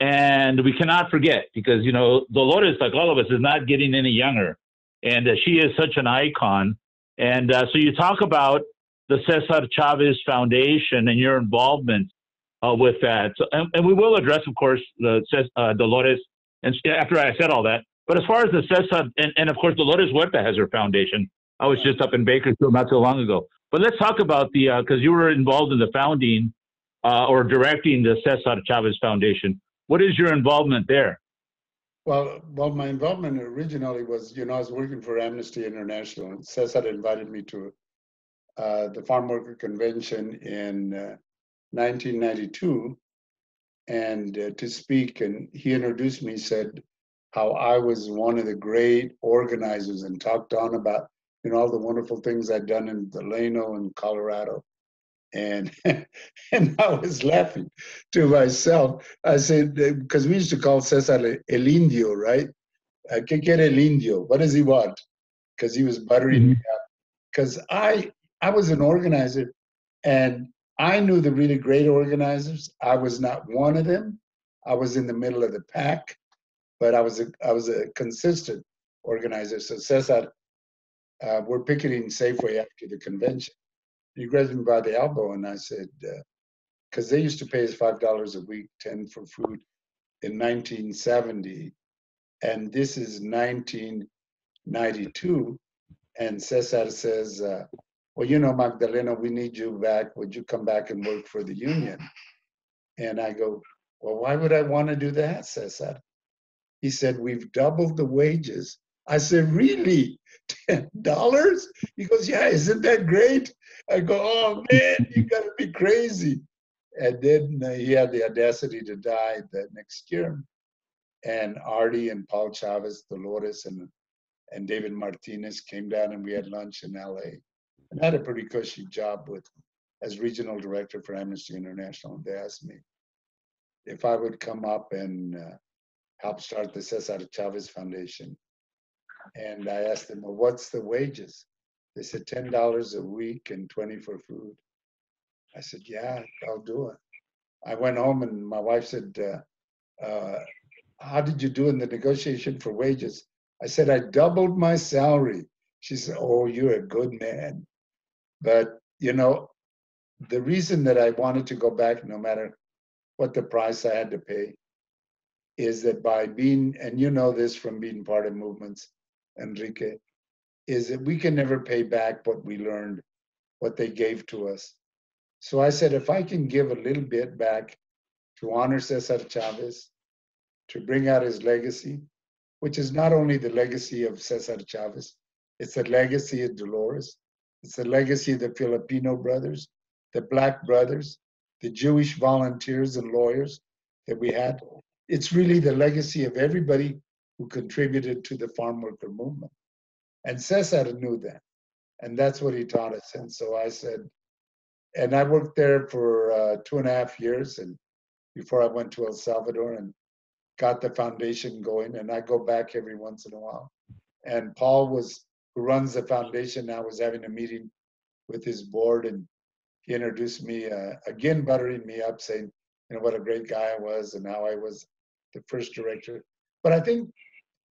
Speaker 1: And we cannot forget because, you know, Dolores, like all of us, is not getting any younger. And uh, she is such an icon. And uh, so you talk about the Cesar Chavez Foundation and your involvement uh, with that. So, and, and we will address, of course, the uh, Dolores. And after I said all that, but as far as the Cesar, and, and of course, Dolores Huerta has her foundation. I was just up in Bakersfield not so long ago. But let's talk about the, because you were involved in the founding uh, or directing the Cesar Chavez Foundation. What is your involvement there?
Speaker 2: Well, well, my involvement originally was, you know, I was working for Amnesty International, and Cesar invited me to uh, the Farm Worker Convention in uh, 1992, and uh, to speak. And he introduced me, said how I was one of the great organizers, and talked on about, you know, all the wonderful things I'd done in Delano and Colorado. And and I was laughing to myself. I said, because we used to call Cesar El Indio, right? I can get El Indio. What does he want? Because he was buttering me up. Because I I was an organizer and I knew the really great organizers. I was not one of them. I was in the middle of the pack, but I was a I was a consistent organizer. So Cesar, uh, we're picketing Safeway after the convention. He grabbed me by the elbow and I said, because they used to pay us five dollars a week, ten for food, in 1970, and this is 1992. And Cesar says, uh, "Well, you know, Magdalena, we need you back. Would you come back and work for the union?" And I go, "Well, why would I want to do that?" Cesar. He said, "We've doubled the wages." I said, "Really? Ten dollars?" He goes, "Yeah, isn't that great?" I go, "Oh man, you gotta be crazy!" And then uh, he had the audacity to die the next year. And Artie and Paul Chavez, Dolores, and and David Martinez came down and we had lunch in LA. And I had a pretty cushy job with as regional director for Amnesty International. And they asked me if I would come up and uh, help start the Cesar Chavez Foundation. And I asked them, well, what's the wages? They said $10 a week and 20 for food. I said, yeah, I'll do it. I went home and my wife said, uh, uh, how did you do in the negotiation for wages? I said, I doubled my salary. She said, oh, you're a good man. But, you know, the reason that I wanted to go back, no matter what the price I had to pay, is that by being, and you know this from being part of movements, Enrique, is that we can never pay back what we learned, what they gave to us. So I said, if I can give a little bit back to honor Cesar Chavez, to bring out his legacy, which is not only the legacy of Cesar Chavez, it's the legacy of Dolores, it's the legacy of the Filipino brothers, the Black brothers, the Jewish volunteers and lawyers that we had. It's really the legacy of everybody who contributed to the farm worker movement. And Cesar knew that. And that's what he taught us. And so I said, and I worked there for uh, two and a half years and before I went to El Salvador and got the foundation going. And I go back every once in a while. And Paul was, who runs the foundation now, was having a meeting with his board and he introduced me, uh, again, buttering me up, saying, you know, what a great guy I was and how I was the first director. But I think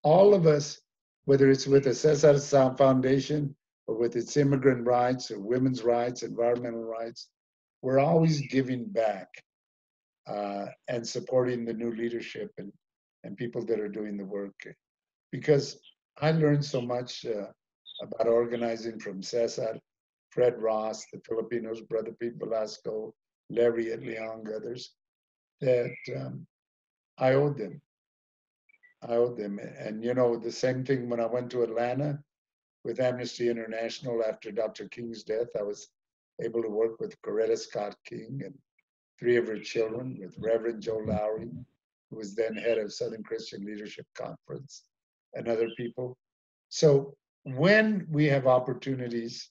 Speaker 2: all of us, whether it's with the Cesar Chavez Foundation or with its immigrant rights or women's rights, environmental rights, we're always giving back uh, and supporting the new leadership and, and people that are doing the work. Because I learned so much uh, about organizing from Cesar, Fred Ross, the Filipinos, Brother Pete Velasco, Larry Itliong, others, that um, I owed them. I owed them. And you know, the same thing when I went to Atlanta with Amnesty International after Dr. King's death, I was able to work with Coretta Scott King and three of her children, with Reverend Joe Lowry, who was then head of Southern Christian Leadership Conference, and other people. So when we have opportunities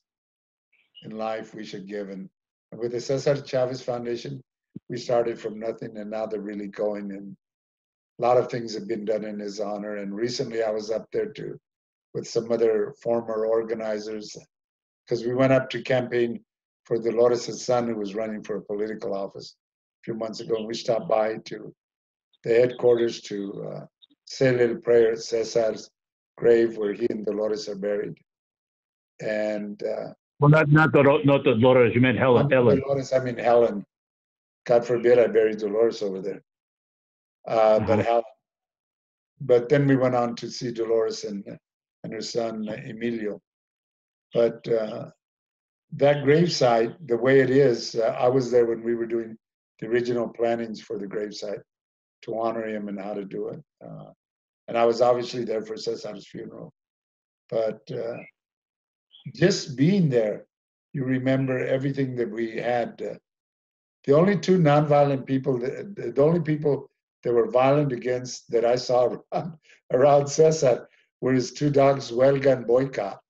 Speaker 2: in life, we should give. And with the Cesar Chavez Foundation, we started from nothing, and now they're really going. And a lot of things have been done in his honor. And recently, I was up there too with some other former organizers because we went up to campaign for Dolores' son, who was running for a political office a few months ago. And we stopped by to the headquarters to uh, say a little prayer at Cesar's grave where he and Dolores are buried. And uh,
Speaker 1: well, not not Dol- not Dolores. You meant Helen. Helen.
Speaker 2: Dolores, I mean Helen. God forbid I buried Dolores over there. Uh, But
Speaker 1: Mhm.
Speaker 2: Helen. But then we went on to see Dolores and and her son uh, Emilio. But uh, that gravesite, the way it is, uh, I was there when we were doing the original plannings for the gravesite to honor him and how to do it. Uh, and I was obviously there for Cesar's funeral. But uh, just being there, you remember everything that we had. Uh, the only two nonviolent people, that, the the only people that were violent against that I saw around, around Cesar were his two dogs, Huelga and Boycott.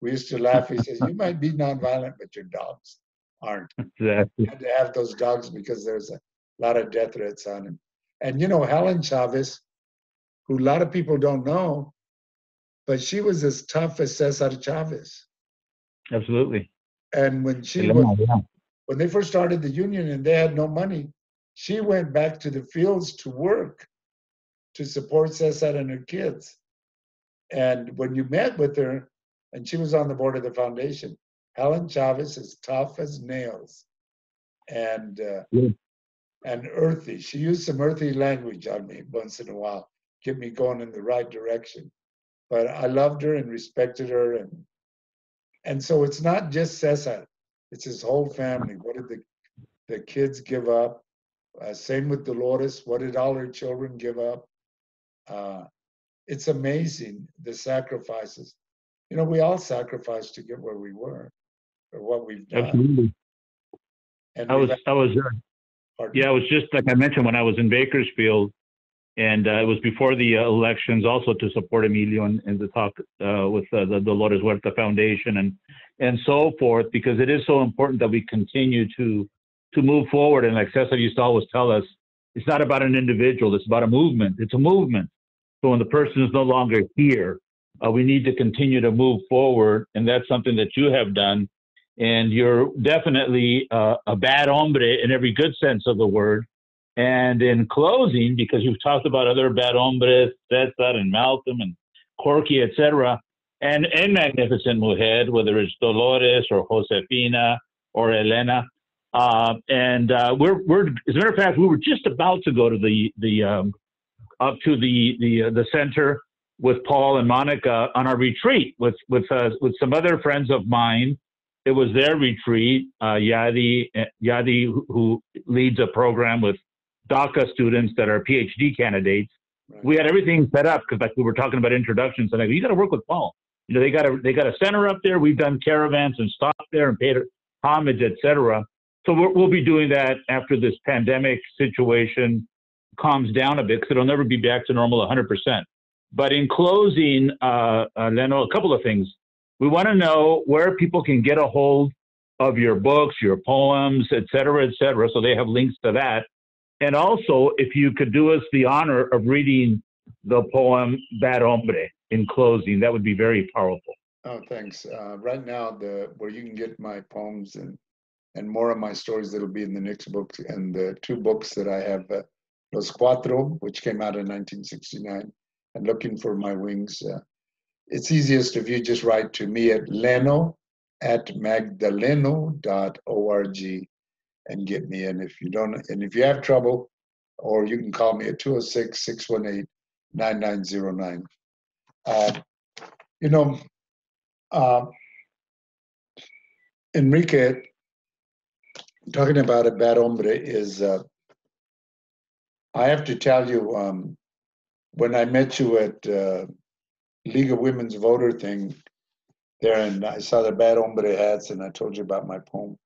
Speaker 2: We used to laugh. He says, "You might be nonviolent, but you're dogs." aren't.
Speaker 1: Exactly.
Speaker 2: Had to have those dogs because there's a lot of death threats on him. And you know, Helen Chavez, who a lot of people don't know, but she was as tough as Cesar Chavez.
Speaker 1: Absolutely.
Speaker 2: And when she was, when they first started the union and they had no money, she went back to the fields to work to support Cesar and her kids. And when you met with her, and she was on the board of the foundation, Helen Chavez is tough as nails and uh,
Speaker 1: Yeah.
Speaker 2: and earthy. She used some earthy language on me once in a while, get me going in the right direction. But I loved her and respected her, and and so it's not just Cesar; it's his whole family. What did the the kids give up? Uh, same with Dolores. What did all her children give up? Uh, it's amazing the sacrifices. You know, we all sacrificed to get where we were, or what we've done.
Speaker 1: Absolutely.
Speaker 2: And
Speaker 1: I was,
Speaker 2: had-
Speaker 1: I was, uh, yeah, it was just like I mentioned when I was in Bakersfield, and uh, it was before the uh, elections, also to support Emilio and, and to talk uh, with uh, the Dolores Huerta Foundation and and so forth, because it is so important that we continue to to move forward. And like Cesar used to always tell us, it's not about an individual; it's about a movement. It's a movement. So when the person is no longer here, uh, we need to continue to move forward, and that's something that you have done. And you're definitely uh, a bad hombre in every good sense of the word. And in closing, because you've talked about other bad hombres, Cesar and Malcolm and Corky, etc., and and Magnificent Mujer, whether it's Dolores or Josefina or Elena. Uh, and uh, we're we're as a matter of fact, we were just about to go to the the um, up to the the uh, the center with Paul and Monica on our retreat with with uh, with some other friends of mine. It was their retreat. Uh, Yadi Yadi, who, who leads a program with DACA students that are PhD candidates.
Speaker 2: Right.
Speaker 1: We had everything set up because like we were talking about introductions, and I go, you got to work with Paul. You know, they got a they got a center up there. We've done caravans and stopped there and paid homage, etc. So we're, we'll be doing that after this pandemic situation calms down a bit because it'll never be back to normal 100%. But in closing, uh, uh, Leno, a couple of things. We want to know where people can get a hold of your books, your poems, et cetera, et cetera. So they have links to that. And also, if you could do us the honor of reading the poem Bad Hombre in closing, that would be very powerful.
Speaker 2: Oh, thanks. Uh, right now, the where you can get my poems and and more of my stories that'll be in the next book, and the two books that I have, uh, Los Cuatro, which came out in 1969, and Looking for My Wings. Uh, it's easiest if you just write to me at leno at magdaleno.org and get me in. If you don't, and if you have trouble, or you can call me at 206 618 9909. Uh, you know, uh, Enrique, talking about a bad hombre is, uh, I have to tell you, um, when I met you at uh, League of Women's Voter thing there, and I saw the bad hombre hats, and I told you about my poem.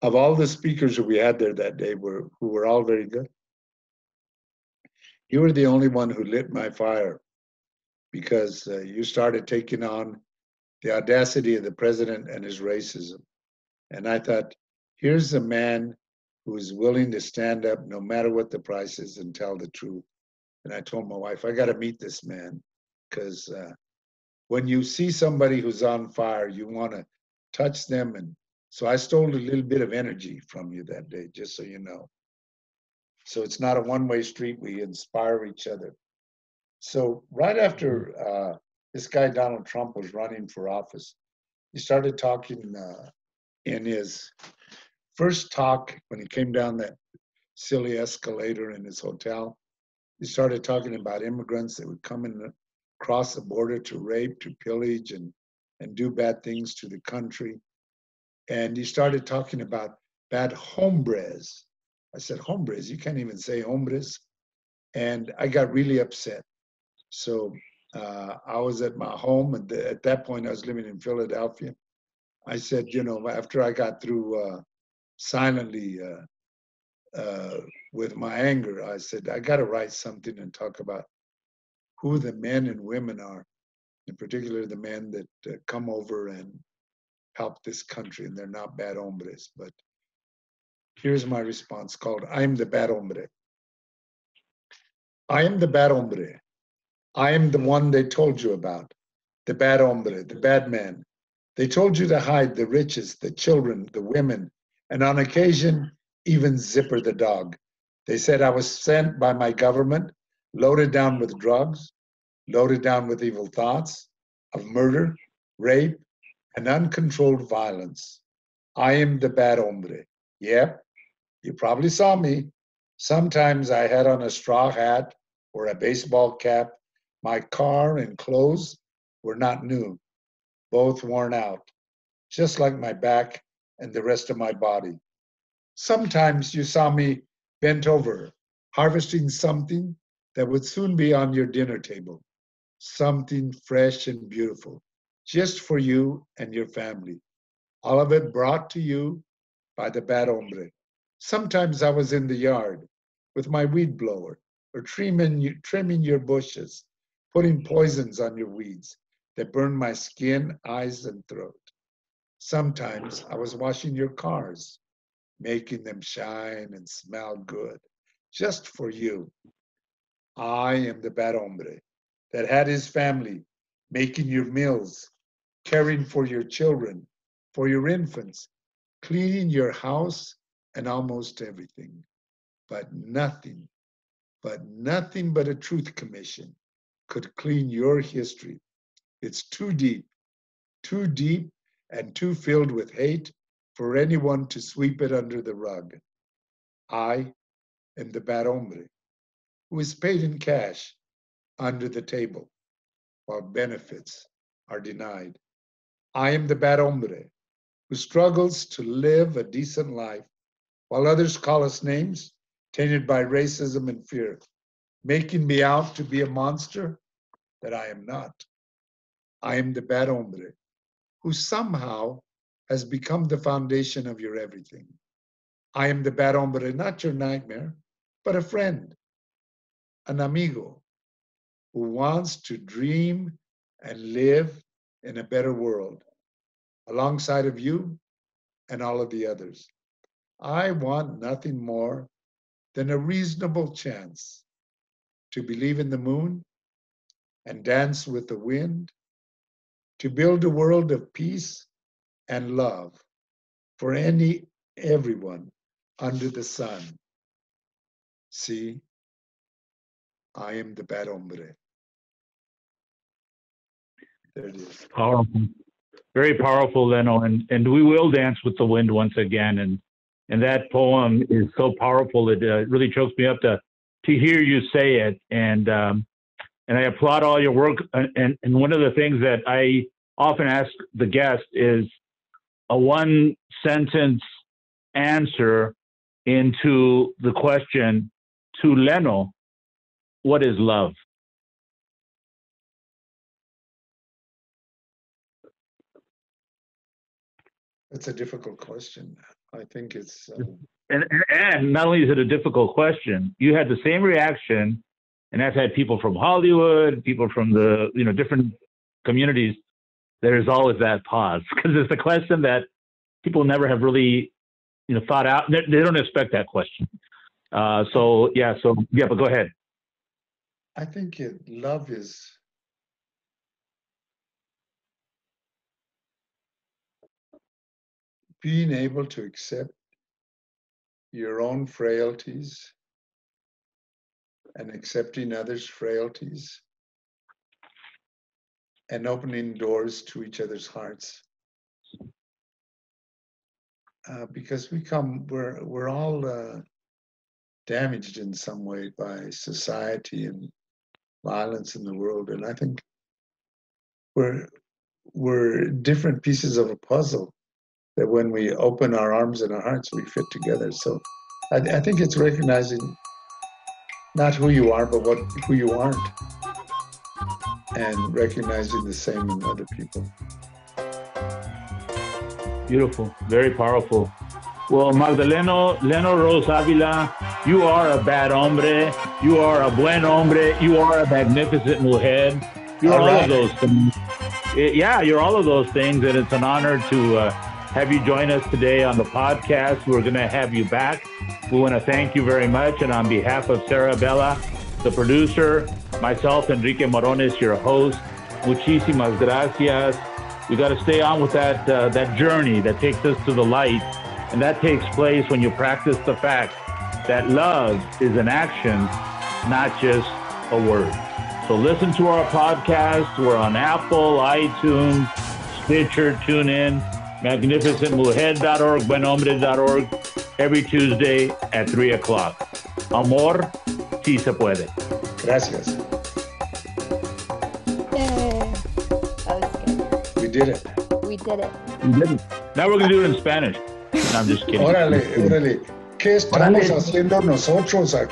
Speaker 2: Of all the speakers that we had there that day, were who were all very good, you were the only one who lit my fire because uh, you started taking on the audacity of the president and his racism. And I thought, here's a man who is willing to stand up no matter what the price is and tell the truth. And I told my wife, I got to meet this man because uh, when you see somebody who's on fire, you want to touch them. And so I stole a little bit of energy from you that day, just so you know. So it's not a one way street. We inspire each other. So right after uh, this guy Donald Trump was running for office, he started talking uh, in his first talk when he came down that silly escalator in his hotel. He started talking about immigrants that would come in across the border to rape, to pillage, and and do bad things to the country. And he started talking about bad hombres. I said, hombres? You can't even say hombres. And I got really upset. So uh, I was at my home, and at that point, I was living in Philadelphia. I said, you know, after I got through uh, silently uh, uh, with my anger, I said, I got to write something and talk about who the men and women are, in particular the men that uh, come over and help this country, and they're not bad hombres. But here's my response called I am the bad hombre. I am the bad hombre. I am the one they told you about, the bad hombre, the bad man. They told you to hide the riches, the children, the women, and on occasion, even Zipper the dog. They said I was sent by my government, loaded down with drugs, loaded down with evil thoughts of murder, rape, and uncontrolled violence. I am the bad hombre. Yep, you probably saw me. Sometimes I had on a straw hat or a baseball cap. My car and clothes were not new, both worn out, just like my back and the rest of my body. Sometimes you saw me bent over, harvesting something that would soon be on your dinner table, something fresh and beautiful, just for you and your family. All of it brought to you by the bad hombre. Sometimes I was in the yard with my weed blower or trimming, trimming your bushes, putting poisons on your weeds that burned my skin, eyes, and throat. Sometimes I was washing your cars, making them shine and smell good, just for you. I am the bad hombre that had his family making your meals, caring for your children, for your infants, cleaning your house, and almost everything. But nothing, but nothing but a truth commission could clean your history. It's too deep, too deep, and too filled with hate for anyone to sweep it under the rug. I am the bad hombre who is paid in cash under the table while benefits are denied. I am the bad hombre who struggles to live a decent life while others call us names tainted by racism and fear, making me out to be a monster that I am not. I am the bad hombre who somehow has become the foundation of your everything. I am the bad hombre, not your nightmare, but a friend, an amigo who wants to dream and live in a better world alongside of you and all of the others. I want nothing more than a reasonable chance to believe in the moon and dance with the wind, to build a world of peace and love for any everyone under the sun. See, I am the bad hombre. There it is.
Speaker 1: Powerful. Very powerful, Leno. And, and we will dance with the wind once again. And, and that poem is so powerful. It uh, really chokes me up to, to hear you say it. And, um, and I applaud all your work. And, and one of the things that I often ask the guest is a one sentence answer into the question to Leno, what is love?
Speaker 2: That's a difficult question. I think it's. Um,
Speaker 1: and, and not only is it a difficult question, you had the same reaction, and I've had people from Hollywood, people from the you know different communities. There's always that pause because it's a question that people never have really you know thought out. They, they don't expect that question. Uh, so yeah, so yeah, but go ahead.
Speaker 2: I think it, love is being able to accept your own frailties and accepting others' frailties and opening doors to each other's hearts. Uh, because we come, we're we're all uh, damaged in some way by society and violence in the world, and I think we're we're different pieces of a puzzle that when we open our arms and our hearts, we fit together. So I, I think it's recognizing not who you are, but what who you aren't, and recognizing the same in other people.
Speaker 1: Beautiful, very powerful. Well, Magdaleno, Leno Rose Avila, you are a bad hombre. You are a buen hombre. You are a magnificent mujer. You're all, all right. of those things. it- yeah, you're all of those things, and it's an honor to uh, have you join us today on the podcast. We're going to have you back. We want to thank you very much, and on behalf of Sarah Bella, the producer, myself, Enrique Morones, your host, muchísimas gracias. We got to stay on with that uh, that journey that takes us to the light, and that takes place when you practice the fact that love is an action, not just a word. So listen to our podcast. We're on Apple, iTunes, Stitcher, TuneIn, magnificentmujer.org, buenhombre.org, every Tuesday at 3 o'clock. Amor, si se puede.
Speaker 4: Gracias.
Speaker 3: Yay. That was
Speaker 4: We did it.
Speaker 3: good. We did it.
Speaker 1: Now we're going to do it in Spanish. No, I'm just kidding.
Speaker 4: Órale, órale. ¿Qué estamos
Speaker 1: Órale.
Speaker 4: haciendo nosotros aquí?